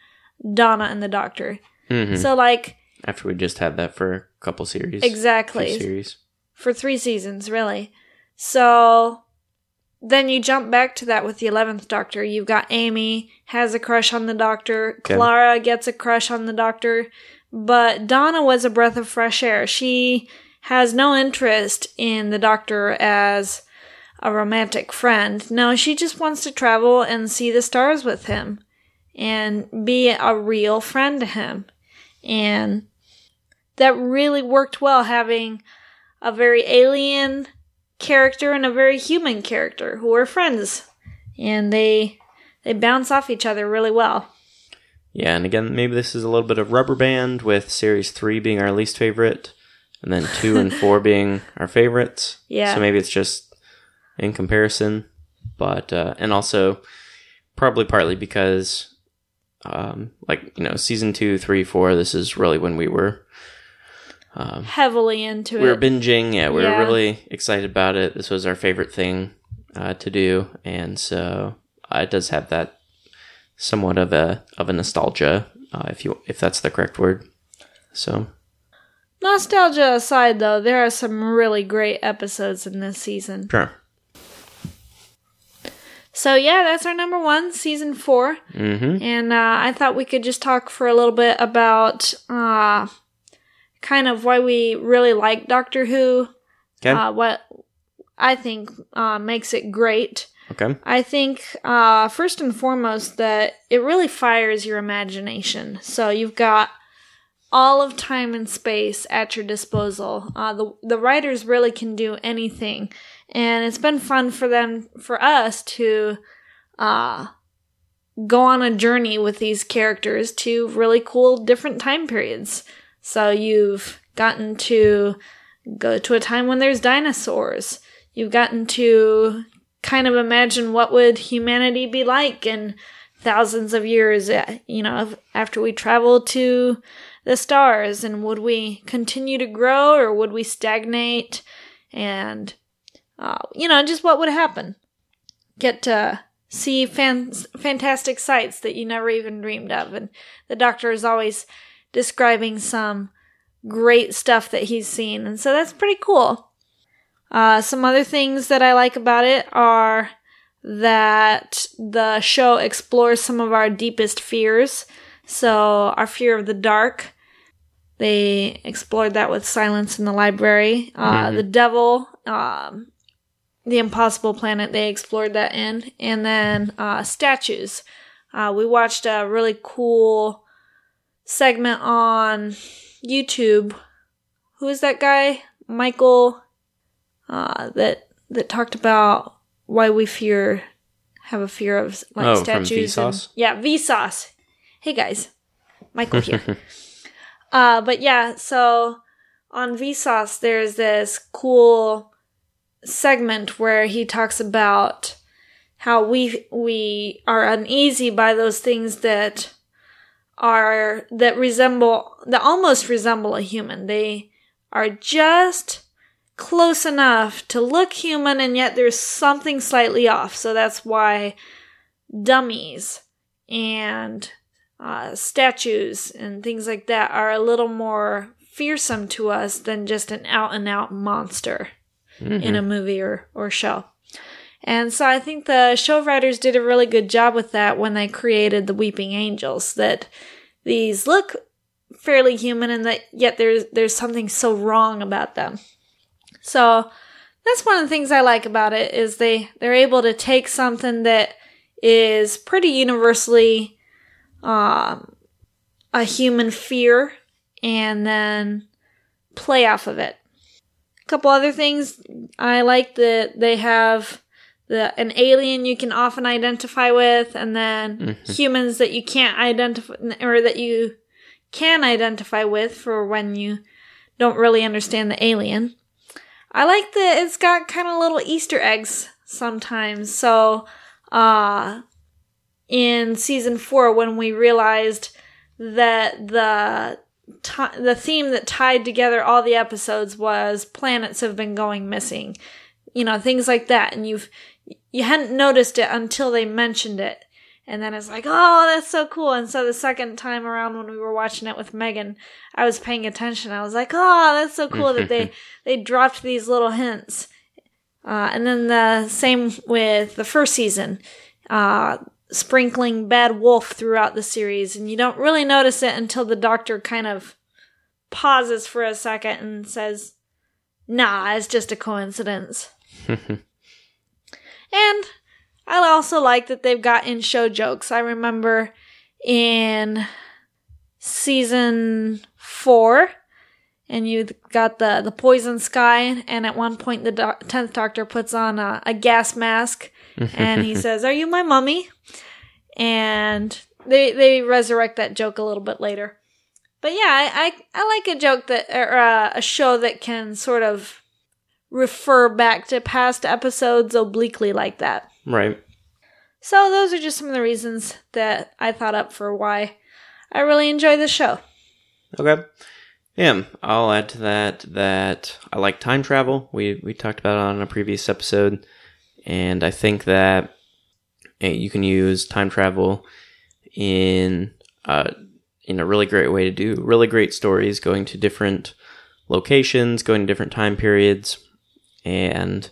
Donna and the Doctor. Mhm. So, like, After we just had that for a couple series, exactly. series. for three seasons, really. So then you jump back to that with the 11th Doctor. You've got Amy has a crush on the Doctor, Okay. Clara gets a crush on the Doctor, but Donna was a breath of fresh air. She has no interest in the Doctor as a romantic friend. No, she just wants to travel and see the stars with him and be a real friend to him. And that really worked well having a very alien character and a very human character who are friends and they they bounce off each other really well Yeah, and again, maybe this is a little bit of rubber band with series three being our least favorite, and then two and four being our favorites. Yeah. So maybe it's just in comparison, but uh, and also probably partly because, um, like you know, season two, three, four. This is really when we were um, heavily into it. we were binging. Yeah, we Yeah. were really excited about it. This was our favorite thing uh, to do, and so uh, it does have that somewhat of a of a nostalgia, uh, if you if that's the correct word. So nostalgia aside though there are some really great episodes in this season sure. so yeah that's our number one season four Mm-hmm. and uh, i thought we could just talk for a little bit about uh, kind of why we really like doctor who Okay. uh, what i think uh, makes it great okay. I think uh, first and foremost that it really fires your imagination. So you've got all of time and space at your disposal. Uh, the the writers really can do anything, and it's been fun for them for us to uh, go on a journey with these characters to really cool different time periods. So you've gotten to go to a time when there's dinosaurs. You've gotten to kind of imagine what would humanity be like in thousands of years uh, you know after we travel to the stars. And would we continue to grow or would we stagnate? And uh, you know just what would happen? Get to see fan- fantastic sights that you never even dreamed of. And the doctor is always describing some great stuff that he's seen and so that's pretty cool uh, some other things that I like about it are that the show explores some of our deepest fears. So, our fear of the dark, they explored that with Silence in the Library. Uh, Mhm. The devil, um, The Impossible Planet, they explored that in. And then uh, statues. Uh, we watched a really cool segment on YouTube. Who is that guy? Michael uh, that that talked about why we fear have a fear of like Oh, from statues. and- Vsauce? yeah, Vsauce. Hey guys, Michael here. uh, but yeah, so on Vsauce, there's this cool segment where he talks about how we we are uneasy by those things that are that resemble that almost resemble a human. They are just close enough to look human and yet there's something slightly off. So that's why dummies and uh, statues and things like that are a little more fearsome to us than just an out and out monster in a movie or, or show. And so I think the show writers did a really good job with that when they created the Weeping Angels. That these look fairly human, and that yet there's there's something so wrong about them. So that's one of the things I like about it is they they're able to take something that is pretty universally um, a human fear and then play off of it. A couple other things I like that they have the an alien you can often identify with, and then Mhm. humans that you can't identify or that you can identify with for when you don't really understand the alien. I like that it's got kind of little Easter eggs sometimes. So, uh, in season four, when we realized that the ti the theme that tied together all the episodes was planets have been going missing, you know, things like that, and you've you hadn't noticed it until they mentioned it. And then it's like, oh, that's so cool. And so the second time around when we were watching it with Megan, I was paying attention. I was like, oh, that's so cool that they they dropped these little hints. Uh, and then the same with the first season, uh, sprinkling Bad Wolf throughout the series, and you don't really notice it until the Doctor kind of pauses for a second and says, "Nah, it's just a coincidence." And I also like that they've got in show jokes. I remember in season four, and you got the, the poison sky, and at one point the doc- 10th Doctor puts on a, a gas mask and he says, Are you my mummy? And they, they resurrect that joke a little bit later. But yeah, I, I, I like a joke that, or uh, a show that can sort of refer back to past episodes obliquely like that. right. So those are just some of the reasons that I thought up for why I really enjoy the show. Okay. Yeah, I'll add to that that I like time travel. We we talked about it on a previous episode, and I think that eh, you can use time travel in uh, in a really great way to do really great stories, going to different locations, going to different time periods, and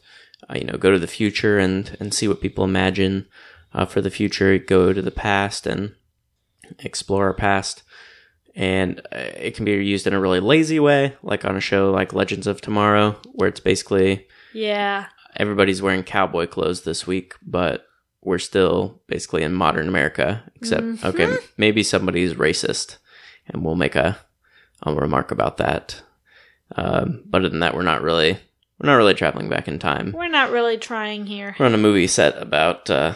uh, you know go to the future and and see what people imagine uh, for the future. Go to the past and explore our past and uh, it can be used in a really lazy way, like on a show like Legends of Tomorrow, where it's basically Yeah. everybody's wearing cowboy clothes this week, but we're still basically in modern America. Except, okay, maybe somebody's racist, and we'll make a, a remark about that. Um, but other than that, we're not really we're not really traveling back in time. We're not really trying here. We're on a movie set about uh,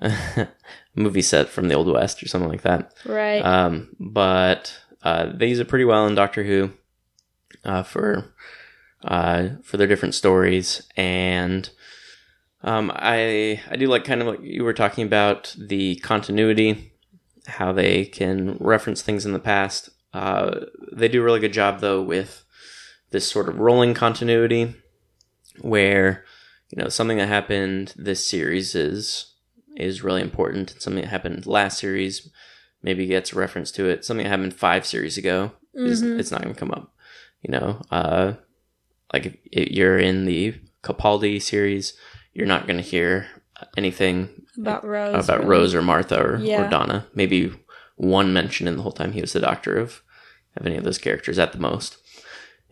a movie set from the Old West or something like that. Right. Um, but uh, they use it pretty well in Doctor Who uh, for uh, for their different stories, and um, I I do like kind of like you were talking about the continuity, how they can reference things in the past. Uh, they do a really good job though with this sort of rolling continuity, where you know something that happened this series is is really important, and something that happened last series maybe gets a reference to it. Something that happened five series ago is Mhm. it's not going to come up. You know, uh, like if you're in the Capaldi series, you're not going to hear anything about Rose. about really. Rose or Martha or, Yeah. or Donna. Maybe one mention in the whole time he was the doctor of of any of those characters at the most.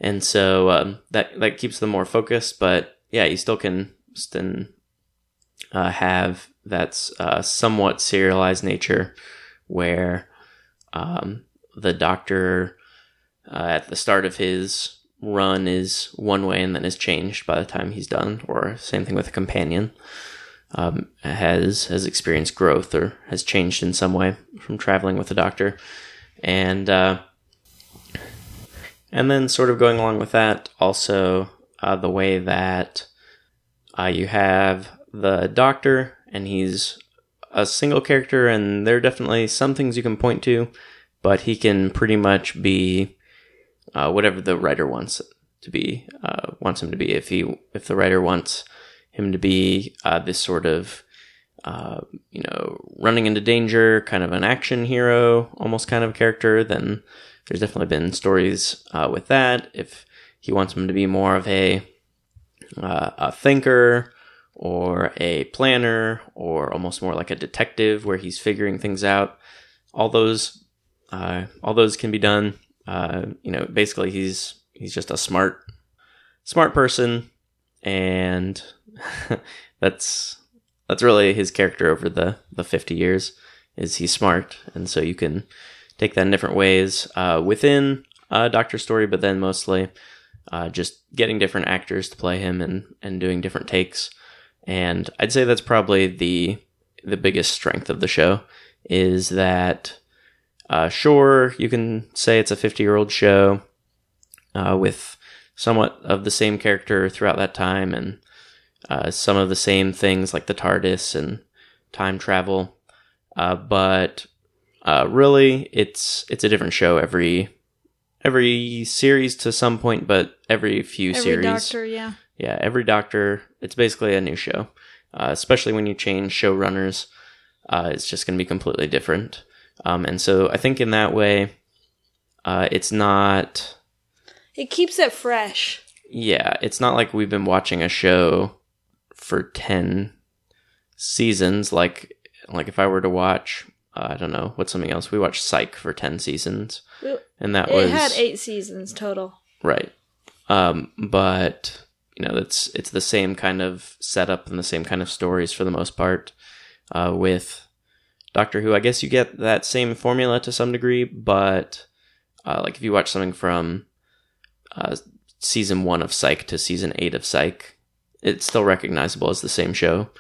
And so um, that that keeps them more focused. But yeah, you still can still uh, have that uh, somewhat serialized nature where um, the doctor uh, at the start of his run is one way and then is changed by the time he's done, or same thing with a companion. Um, has has experienced growth or has changed in some way from traveling with the doctor, and uh, and then sort of going along with that, also uh, the way that uh, you have the doctor and he's a single character, and there are definitely some things you can point to, but he can pretty much be uh, whatever the writer wants to be, uh, wants him to be. If he, if the writer wants him to be uh, this sort of, uh, you know, running into danger, kind of an action hero, almost kind of character, then there's definitely been stories uh, with that. If he wants him to be more of a uh, a thinker or a planner or almost more like a detective where he's figuring things out, all those uh, all those can be done. Uh, you know, basically he's he's just a smart smart person and that's that's really his character over the the 50 years is he's smart and so you can take that in different ways uh, within a doctor story but then mostly uh, just getting different actors to play him and and doing different takes and i'd say that's probably the the biggest strength of the show is that uh, sure you can say it's a 50 year old show uh, with somewhat of the same character throughout that time and uh, some of the same things like the TARDIS and time travel. Uh, but uh, really, it's it's a different show every every series to some point, but every few Every series. doctor, yeah. Yeah, every Doctor. It's basically a new show, uh, especially when you change showrunners. Uh, it's just going to be completely different. Um, and so I think in that way, uh, it's not. It keeps it fresh. Yeah, it's not like we've been watching a show for 10 seasons like like if I were to watch I don't know, what's something else? We watched Psych for 10 seasons and that was had eight seasons total. right. Um but you know, it's it's the same kind of setup and the same kind of stories for the most part uh with Doctor Who. I guess you get that same formula to some degree, but uh, like if you watch something from uh, season one of Psych to season eight of Psych, it's still recognizable as the same show.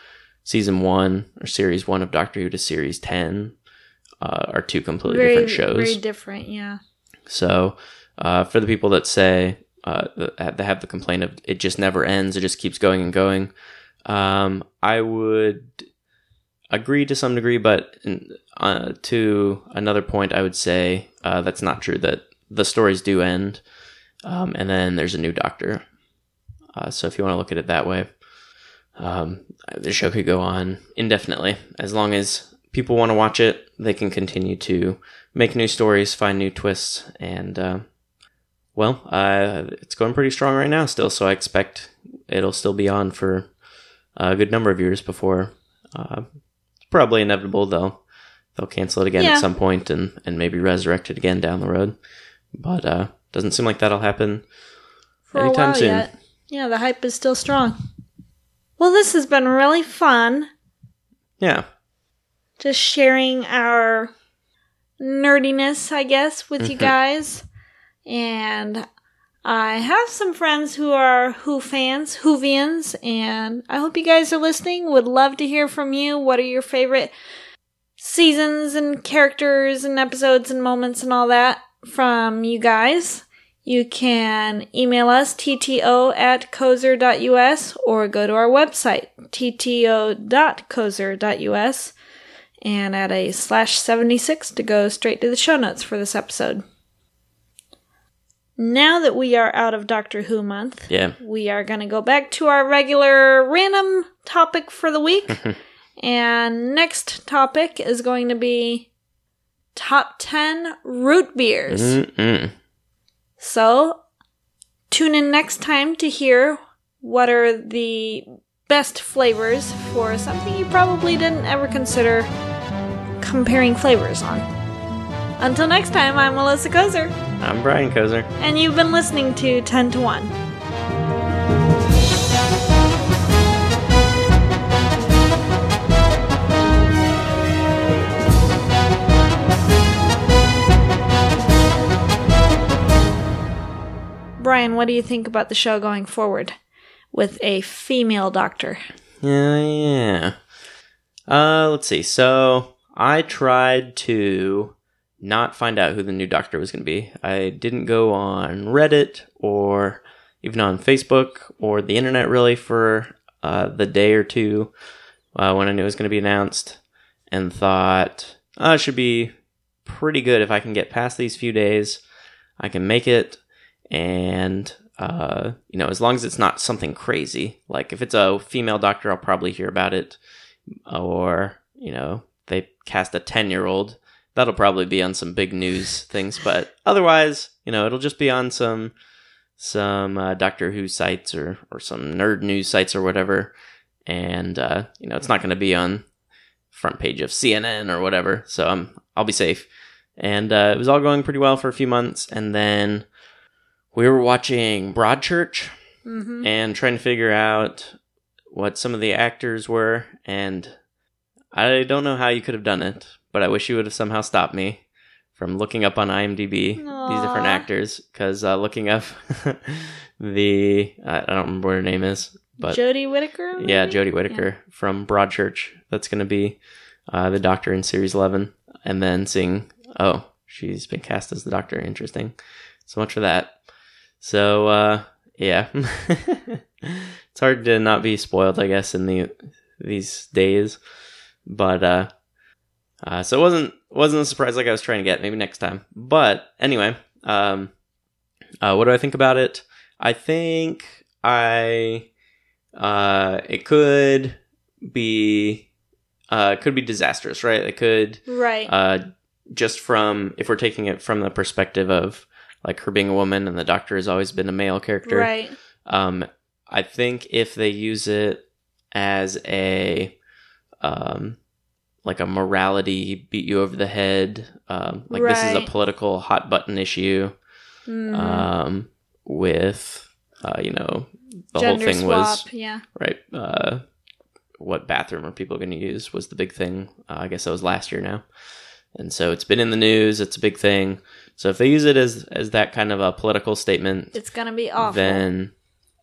Season one or series one of Doctor Who to series ten uh, are two completely Very different shows. Very different, yeah. So, uh, for the people that say uh, that have the complaint of it just never ends, it just keeps going and going, um, I would agree to some degree, but uh, to another point, I would say uh, that's not true. That the stories do end, um, and then there's a new Doctor. Uh, so, if you want to look at it that way, um, the show could go on indefinitely as long as people want to watch it. They can continue to make new stories, find new twists, and uh, well, uh, it's going pretty strong right now still. So I expect it'll still be on for a good number of years before. Uh, it's probably inevitable they'll they'll cancel it again Yeah. at some point and and maybe resurrect it again down the road. But uh, doesn't seem like that'll happen For anytime soon. yet. Yeah, the hype is still strong. Well, this has been really fun. Yeah, Just sharing our nerdiness, I guess, with you Mhm. guys. And I have some friends who are Who fans, Whovians, and I hope you guys are listening. Would love to hear from you. What are your favorite seasons and characters and episodes and moments and all that from you guys? You can email us tto at cozer.us or go to our website tto.cozer.us and add a slash 76 to go straight to the show notes for this episode. Now that we are out of Doctor Who month, yeah. we are going to go back to our regular random topic for the week. and next topic is going to be top 10 root beers. Mm-mm. So, tune in next time to hear what are the best flavors for something you probably didn't ever consider comparing flavors on. Until next time, I'm Melissa Kozer, I'm Brian Kozer. and you've been listening to 10 to 1. Brian, what do you think about the show going forward with a female doctor? Yeah, yeah. Uh, let's see. So I tried to not find out who the new doctor was going to be. I didn't go on Reddit or even on Facebook or the internet really for uh, the day or two uh, when I knew it was going to be announced, and thought oh, it should be pretty good if I can get past these few days. I can make it, and uh, you know, as long as it's not something crazy. Like if it's a female doctor, I'll probably hear about it. Or, you know, they cast a 10 year old. That'll probably be on some big news things. But otherwise, you know, it'll just be on some some uh, Doctor Who sites or, or some nerd news sites or whatever. And, uh, you know, it's not going to be on front page of CNN or whatever. So I'm, I'll be safe. And uh, it was all going pretty well for a few months. And then we were watching Broadchurch Mm-hmm. and trying to figure out what some of the actors were. And I don't know how you could have done it, but I wish you would have somehow stopped me from looking up on IMDb these different actors. Because uh, looking up the, I don't remember what her name is, but Jodie Whittaker. yeah. Jodie Whittaker from Broadchurch. That's going to be uh, the Doctor in Series 11. And then seeing, oh, she's been cast as the Doctor. Interesting. So much for that. So, uh, yeah. it's hard to not be spoiled, I guess, in the these days. But, uh, uh, so it wasn't wasn't a surprise like I was trying to get. Maybe next time. But anyway, um, uh, what do I think about it? I think I uh, it could be uh, could be disastrous, right? It could Right. uh, just from if we're taking it from the perspective of like her being a woman and the doctor has always been a male character. right. Um, I think if they use it as a um, like a morality beat you over the head, um, like this is a political hot button issue Mhm. um, with uh, you know the Gender whole thing was. Yeah. right. Uh, what bathroom are people going to use was the big thing. Uh, I guess that was last year now, and so it's been in the news. It's a big thing. So if they use it as as that kind of a political statement, It's gonna be awful. then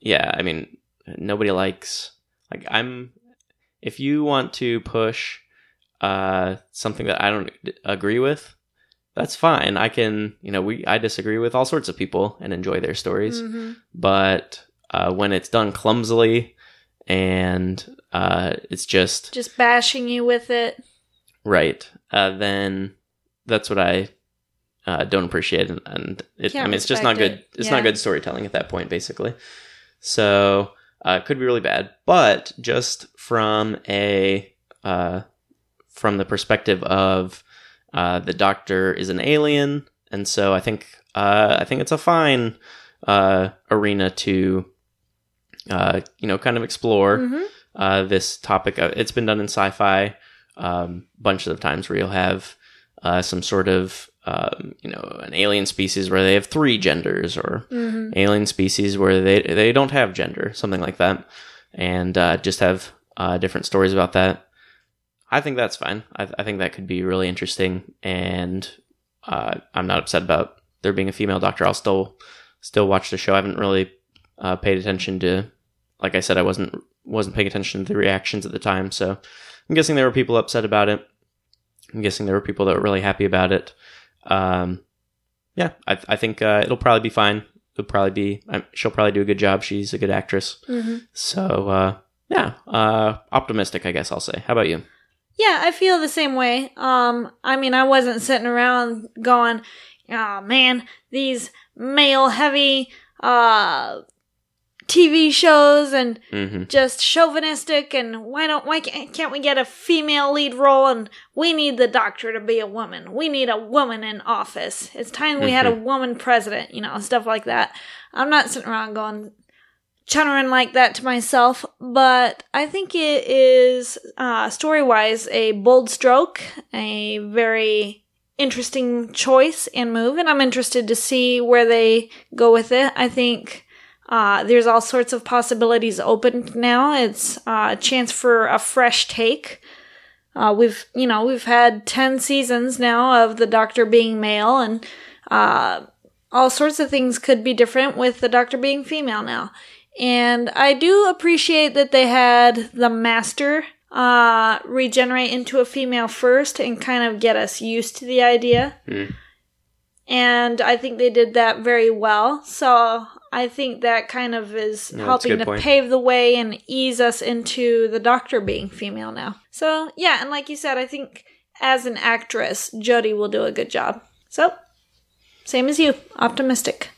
yeah, I mean nobody likes like I'm. If you want to push uh, something that I don't agree with, that's fine. I can, you know, we I disagree with all sorts of people and enjoy their stories Mhm. but uh, when it's done clumsily and uh, it's just Just bashing you with it. right, uh, then that's what I uh, don't appreciate, and, and it, I mean it's just not good. it. It's Yeah. not good storytelling at that point, basically. So uh, it could be really bad, but just from a uh, from the perspective of uh, the Doctor is an alien, and so I think uh, I think it's a fine uh, arena to uh, you know kind of explore Mhm. uh, this topic. It's been done in sci-fi um, bunch of times where you'll have uh, some sort of um, you know an alien species where they have three genders, or Mhm. Alien species where they they don't have gender, something like that, and uh, just have uh, different stories about that. I think that's fine. I, I think that could be really interesting, and uh, I'm not upset about there being a female doctor. I'll still still watch the show. I haven't really uh, paid attention to, like I said, I wasn't wasn't paying attention to the reactions at the time. So I'm guessing there were people upset about it. I'm guessing there were people that were really happy about it. Um, yeah, I, I think uh, it'll probably be fine. It'll probably be. Um, she'll probably do a good job. She's a good actress. Mhm. So uh, yeah, uh, optimistic. I guess I'll say. How about you? Yeah, I feel the same way. Um, I mean, I wasn't sitting around going, "Oh man, these male-heavy uh TV shows and hmm just chauvinistic and why don't why can't, can't we get a female lead role and we need the doctor to be a woman. We need a woman in office. It's time we had a woman president, you know, stuff like that. I'm not sitting around going chuttering like that to myself, but I think it is uh, story wise a bold stroke, a very interesting choice and move, and I'm interested to see where they go with it. I think uh, there's all sorts of possibilities open now. It's uh, a chance for a fresh take. Uh, we've, you know, we've had 10 seasons now of the Doctor being male, and uh, all sorts of things could be different with the Doctor being female now. And I do appreciate that they had the Master uh, regenerate into a female first and kind of get us used to the idea. Hmm. And I think they did that very well. So I think that kind of is No, helping to point. pave the way and ease us into the Doctor being female now. So yeah, and like you said, I think as an actress, Jodie will do a good job. So, same as you, optimistic.